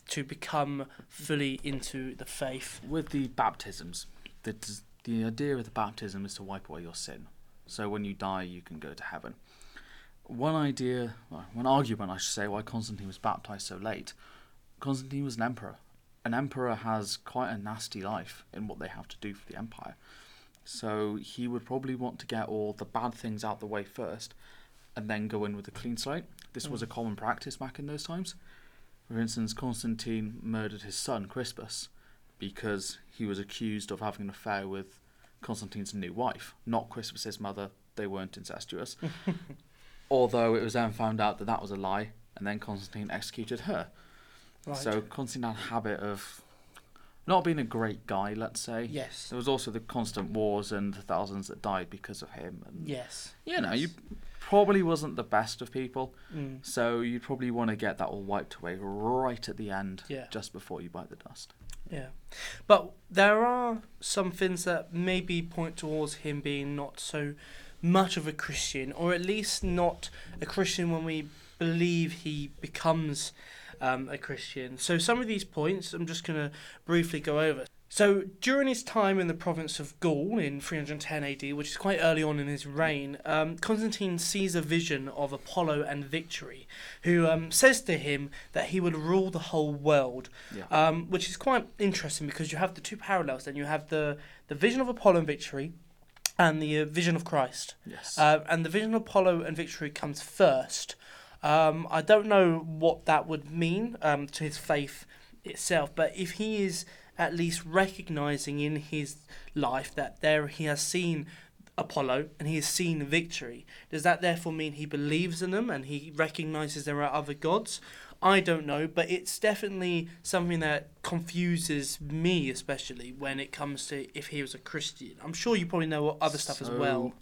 to become fully into the faith. With the baptisms, the, the idea of the baptism is to wipe away your sin. So when you die, you can go to heaven. One idea, well, one argument, I should say, why Constantine was baptized so late. Constantine was an emperor. An emperor has quite a nasty life in what they have to do for the empire. So he would probably want to get all the bad things out the way first and then go in with a clean slate. This was a Mm. common practice back in those times. For instance, Constantine murdered his son Crispus because he was accused of having an affair with Constantine's new wife, not Crispus's mother. They weren't incestuous. Although it was then found out that that was a lie, and then Constantine executed her. Right. So Constantine had a habit of not being a great guy, let's say. yes. There was also the constant wars and the thousands that died because of him. And Yes. you know, you Yes. Probably wasn't the best of people, Mm. so you'd probably want to get that all wiped away right at the end, Yeah. just before you bite the dust. Yeah, but there are some things that maybe point towards him being not so much of a Christian, or at least not a Christian when we believe he becomes um, a Christian. So some of these points I'm just going to briefly go over. So during his time in the province of Gaul in 310 AD, which is quite early on in his reign, um, Constantine sees a vision of Apollo and Victory, who um, says to him that he would rule the whole world Yeah. um, which is quite interesting because you have the two parallels. Then you have the the vision of Apollo and victory, and the uh, vision of Christ. yes. Uh, and the vision of Apollo and victory comes first. Um, I don't know what that would mean um, to his faith itself, but if he is at least recognizing in his life that there he has seen Apollo and he has seen victory, does that therefore mean he believes in them and he recognizes there are other gods? I don't know, but it's definitely something that confuses me, especially when it comes to if he was a Christian. I'm sure you probably know other stuff as well.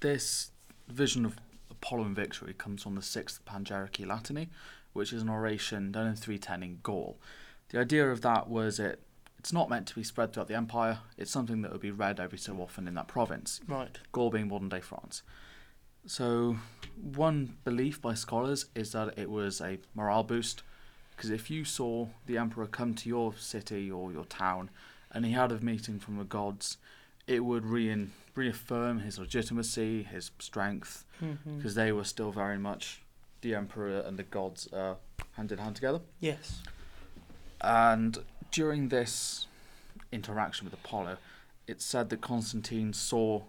This vision of Apollo and victory comes from the sixth Panegyrici Latini, which is an oration done in 310 in Gaul. The idea of that was it. It's not meant to be spread throughout the empire. It's something that would be read every so often in that province. Right. Gaul being modern day France. So, one belief by scholars is that it was a morale boost, because if you saw the emperor come to your city or your town and he had a meeting from the gods, it would rein, reaffirm his legitimacy, his strength, Mm-hmm. because they were still very much the emperor and the gods uh, hand in hand together. Yes. And during this interaction with Apollo, it's said that Constantine saw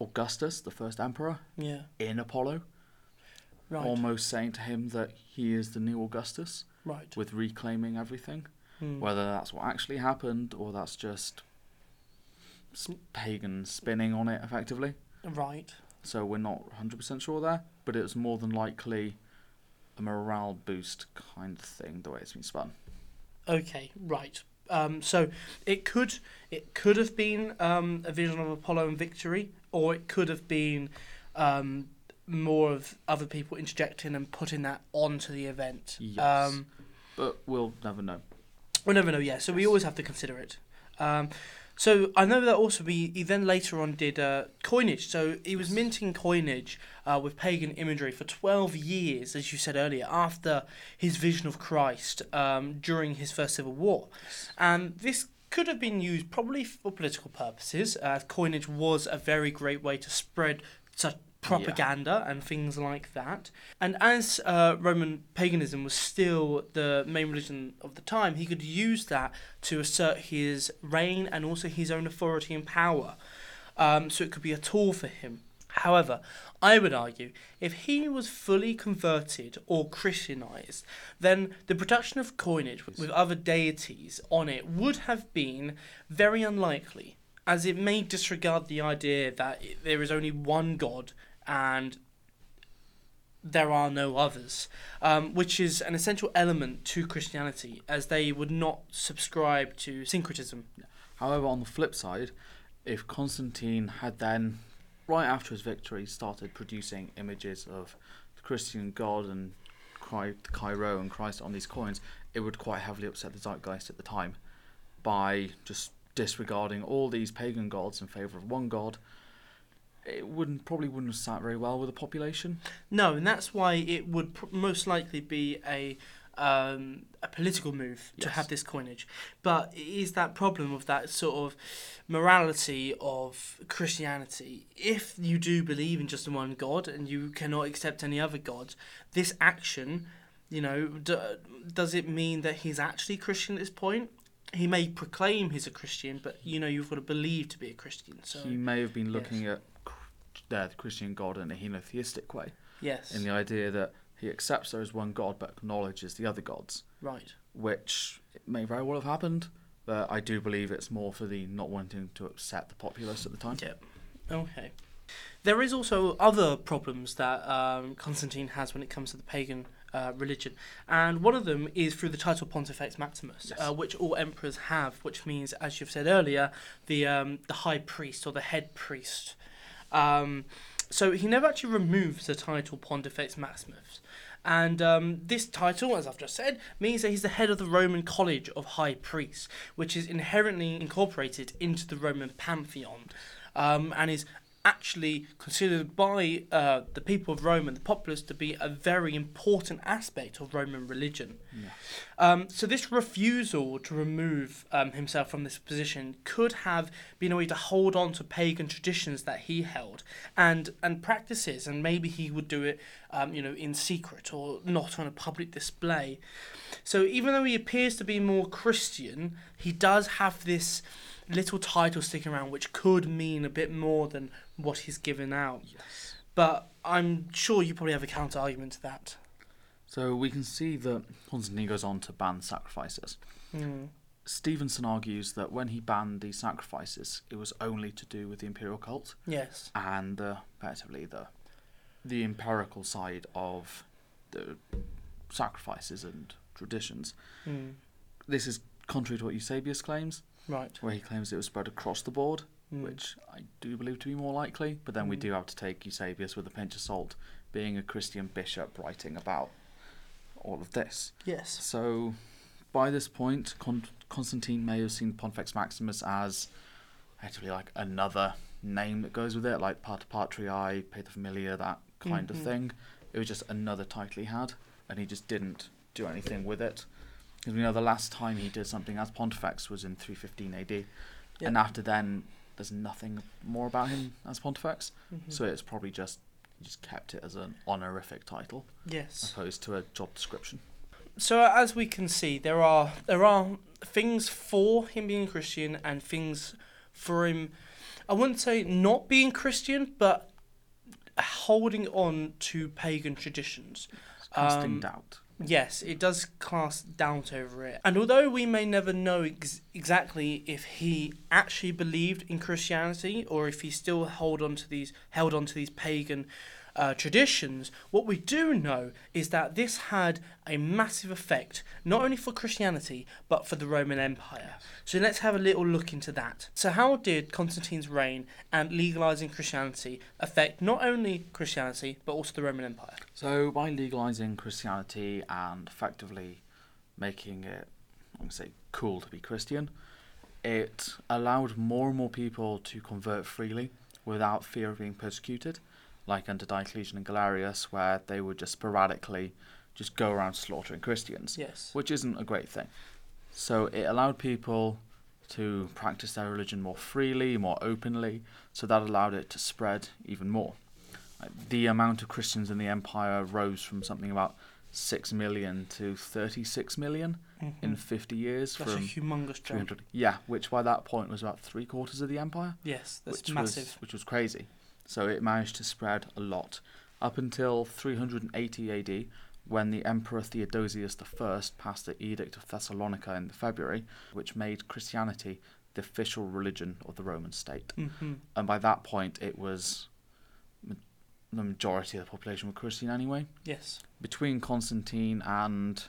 Augustus, the first emperor, Yeah. in Apollo. Right. almost saying to him that he is the new Augustus, Right. with reclaiming everything. Hmm. Whether that's what actually happened or that's just pagan spinning on it, effectively. Right. So we're not 100% sure there, but it was more than likely a morale boost kind of thing, the way it's been spun. Okay. Right. Um, so it could it could have been um, a vision of Apollo and victory, or it could have been um, more of other people interjecting and putting that onto the event. Yes. Um, But we'll never know. We'll never know, yeah. So we always have to consider it. So I know that also we he then later on did uh, coinage. So he was minting coinage uh, with pagan imagery for twelve years, as you said earlier, after his vision of Christ um, during his first civil war, and this could have been used probably for political purposes. As coinage was a very great way to spread such propaganda and things like that. And as uh, Roman paganism was still the main religion of the time, he could use that to assert his reign and also his own authority and power. Um, so it could be a tool for him. However, I would argue if he was fully converted or Christianized, then the production of coinage with, with other deities on it would have been very unlikely, as it may disregard the idea that there is only one God and there are no others, um, which is an essential element to Christianity, as they would not subscribe to syncretism. However, on the flip side, if Constantine had then, right after his victory, started producing images of the Christian God and Chi Rho and Christ on these coins, it would quite heavily upset the zeitgeist at the time by just disregarding all these pagan gods in favor of one god. It wouldn't probably wouldn't have sat very well with the population. No, and that's why it would pr- most likely be a um, a political move to have this coinage. But it is that problem of that sort of morality of Christianity. If you do believe in just one God and you cannot accept any other gods, this action, you know, d- does it mean that he's actually Christian at this point? He may proclaim he's a Christian, but you know you've got to believe to be a Christian. So he may have been looking at cr- uh, the Christian God in a henotheistic way, yes, in the idea that he accepts there is one God but acknowledges the other gods. right. which may very well have happened, but I do believe it's more for the not wanting to upset the populace at the time. Yep. Okay. There is also other problems that um, Constantine has when it comes to the pagan uh, religion, and one of them is through the title Pontifex Maximus, Yes. uh, which all emperors have, which means, as you've said earlier, the um, the high priest or the head priest. Um, so he never actually removes the title Pontifex Maximus. And um, this title, as I've just said, means that he's the head of the Roman College of High Priests, which is inherently incorporated into the Roman pantheon, um, and is actually considered by uh, the people of Rome and the populace to be a very important aspect of Roman religion. Yeah. Um, so this refusal to remove um, himself from this position could have been a way to hold on to pagan traditions that he held and and practices, and maybe he would do it, um, you know, in secret or not on a public display. So even though he appears to be more Christian, he does have this little title sticking around, which could mean a bit more than what he's given out. Yes. But I'm sure you probably have a counter argument to that. So we can see that Constantine goes on to ban sacrifices. Mm. Stevenson argues that when he banned these sacrifices, it was only to do with the imperial cult Yes. and uh, effectively the the empirical side of the sacrifices and traditions. Mm. This is contrary to what Eusebius claims, Right. where he claims it was spread across the board. Mm. which I do believe to be more likely. But then we Mm. do have to take Eusebius with a pinch of salt, being a Christian bishop writing about all of this. Yes. So by this point, Con- Constantine may have seen Pontifex Maximus as actually like another name that goes with it, like Pater Patriae, Pater Familia, that kind Mhm. of thing. It was just another title he had, and he just didn't do anything with it. Because we know the last time he did something as Pontifex was in 315 AD, and after then, there's nothing more about him as Pontifex. Mhm. So it's probably just he just kept it as an honorific title yes. As opposed to a job description. So as we can see, there are there are things for him being Christian and things for him. I wouldn't say not being Christian, but holding on to pagan traditions. Casting Um, doubt. Yes, it does cast doubt over it. And although we may never know ex- exactly if he actually believed in Christianity or if he still held on to these held on to these pagan uh, traditions, what we do know is that this had a massive effect not only for Christianity but for the Roman Empire. So let's have a little look into that. So how did Constantine's reign and legalizing Christianity affect not only Christianity but also the Roman Empire? So by legalizing Christianity and effectively making it, I'm going to say, cool to be Christian, it allowed more and more people to convert freely without fear of being persecuted, like under Diocletian and Galerius, where they would just sporadically just go around slaughtering Christians, Yes. which isn't a great thing. So it allowed people to practice their religion more freely, more openly, so that allowed it to spread even more. The amount of Christians in the empire rose from something about 6 million to 36 million in 50 years Mm-hmm. That's a humongous jump. 300 yeah which by that point was about three quarters of the empire Yes, that's which massive. was which was crazy so it managed to spread a lot up until 380 AD when the emperor Theodosius I passed the edict of Thessalonica in February which made Christianity the official religion of the Roman state hmm and by that point it was ma- the majority of the population were Christian anyway Yes. between Constantine and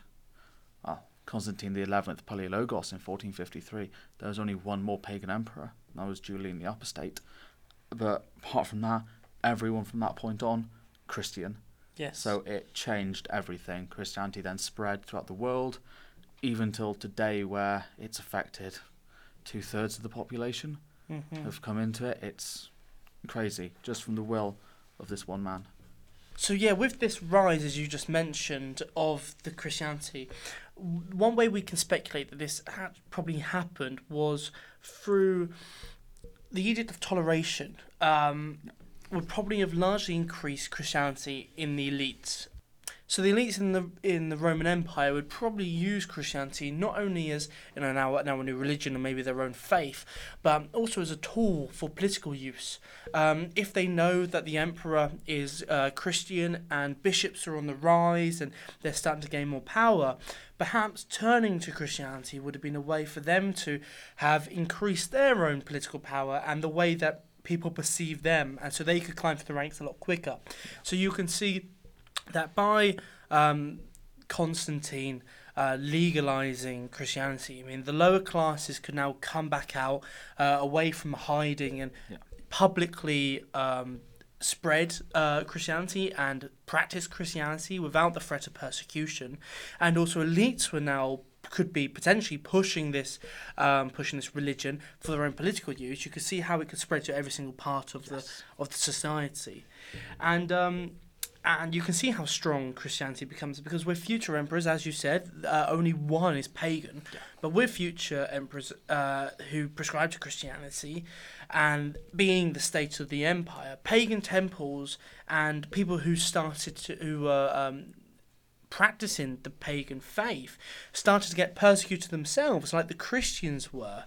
well, Constantine the Eleventh, Palaiologos in 1453, there was only one more pagan emperor. and That was Julian the Apostate. But apart from that, everyone from that point on, Christian. Yes. So it changed everything. Christianity then spread throughout the world, even till today, where it's affected two thirds of the population Mhm. have come into it. It's crazy, just from the will of this one man. So yeah, with this rise, as you just mentioned, of the Christianity, w- one way we can speculate that this had probably happened was through the Edict of Toleration. Um, would probably have largely increased Christianity in the elites. So the elites in the in the Roman Empire would probably use Christianity not only as you know now now a new religion and maybe their own faith, but also as a tool for political use. Um, if they know that the emperor is uh, Christian and bishops are on the rise and they're starting to gain more power, perhaps turning to Christianity would have been a way for them to have increased their own political power and the way that people perceive them, and so they could climb through the ranks a lot quicker. So you can see that by um, Constantine uh, legalizing Christianity, I mean, the lower classes could now come back out uh, away from hiding and Yeah. publicly um, spread uh, Christianity and practice Christianity without the threat of persecution. And also, elites were now could be potentially pushing this um, pushing this religion for their own political use. You could see how it could spread to every single part of the of the society, and um, and you can see how strong Christianity becomes because with future emperors, as you said, uh, only one is pagan, but with future emperors uh, who prescribe to Christianity, and being the state of the empire, pagan temples and people who started to who were um, practicing the pagan faith started to get persecuted themselves, like the Christians were,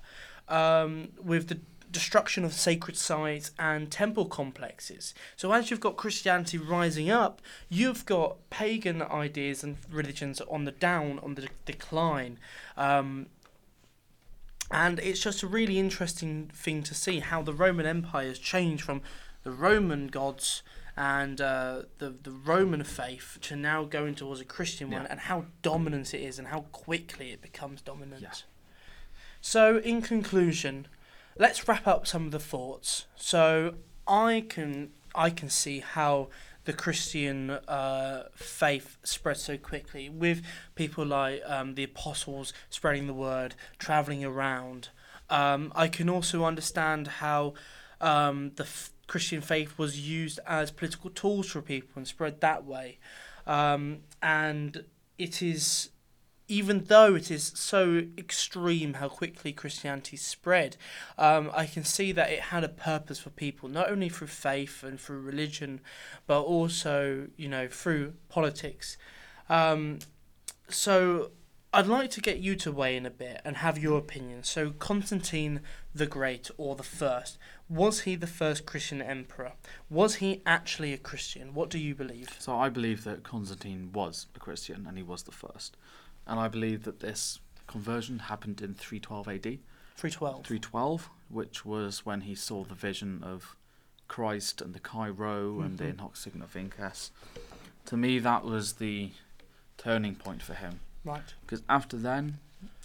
um, with the destruction of sacred sites and temple complexes. So as you've got Christianity rising up, you've got pagan ideas and religions on the down, on the decline. Um, and it's just a really interesting thing to see how the Roman Empire has changed from the Roman gods and uh, the the Roman faith to now going towards a Christian one, and how dominant it is, and how quickly it becomes dominant. Yeah. So, in conclusion, let's wrap up some of the thoughts. So, I can I can see how the Christian uh, faith spread so quickly with people like um, the apostles spreading the word, traveling around. Um, I can also understand how um, the f- Christian faith was used as political tools for people and spread that way. Um, and it is, even though it is so extreme how quickly Christianity spread, um, I can see that it had a purpose for people, not only through faith and through religion, but also, you know, through politics. Um, so I'd like to get you to weigh in a bit and have your opinion. So, Constantine the Great, or the First, was he the first Christian emperor? Was he actually a Christian? What do you believe? So I believe that Constantine was a Christian and he was the first. And I believe that this conversion happened in 312 AD. 312. 312, which was when he saw the vision of Christ and the Chi Rho and the Mhm. In Hoc Signo Vinces. To me, that was the turning point for him. Right. Because after then,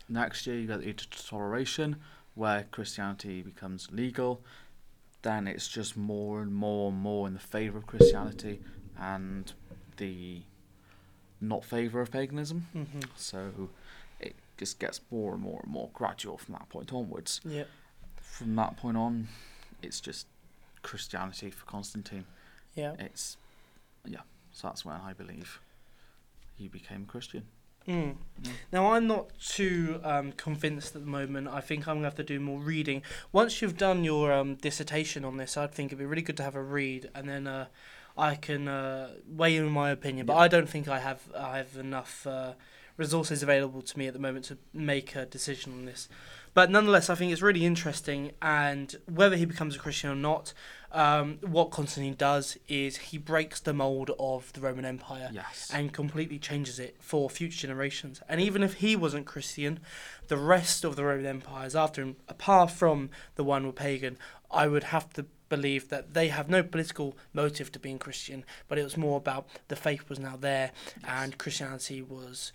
next year you get the Edict of Toleration, where Christianity becomes legal. Then it's just more and more and more in the favour of Christianity and the not favour of paganism. hmm So it just gets more and more and more gradual from that point onwards. Yeah. From that point on, it's just Christianity for Constantine. Yeah. It's yeah. So that's when I believe he became Christian. Mm. Now, I'm not too um, convinced at the moment. I think I'm going to have to do more reading. Once you've done your um, dissertation on this, I think it'd be really good to have a read, and then uh, I can uh, weigh in my opinion. But Yeah. I don't think I have I have enough uh, resources available to me at the moment to make a decision on this. But nonetheless, I think it's really interesting, and whether he becomes a Christian or not, um, what Constantine does is he breaks the mold of the Roman Empire Yes. and completely changes it for future generations. And even if he wasn't Christian, the rest of the Roman empires after him, apart from the one with pagan, I would have to believe that they have no political motive to being Christian, but it was more about the faith was now there and Christianity was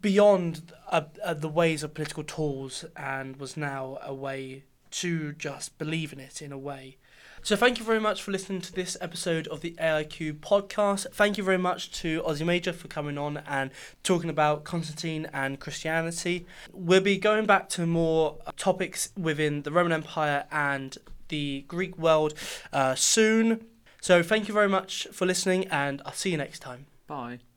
beyond uh, uh, the ways of political tools and was now a way to just believe in it in a way. So thank you very much for listening to this episode of the AIQ podcast. Thank you very much to Aussie Major for coming on and talking about Constantine and Christianity. We'll be going back to more topics within the Roman Empire and the Greek world uh, soon. So thank you very much for listening and I'll see you next time. Bye.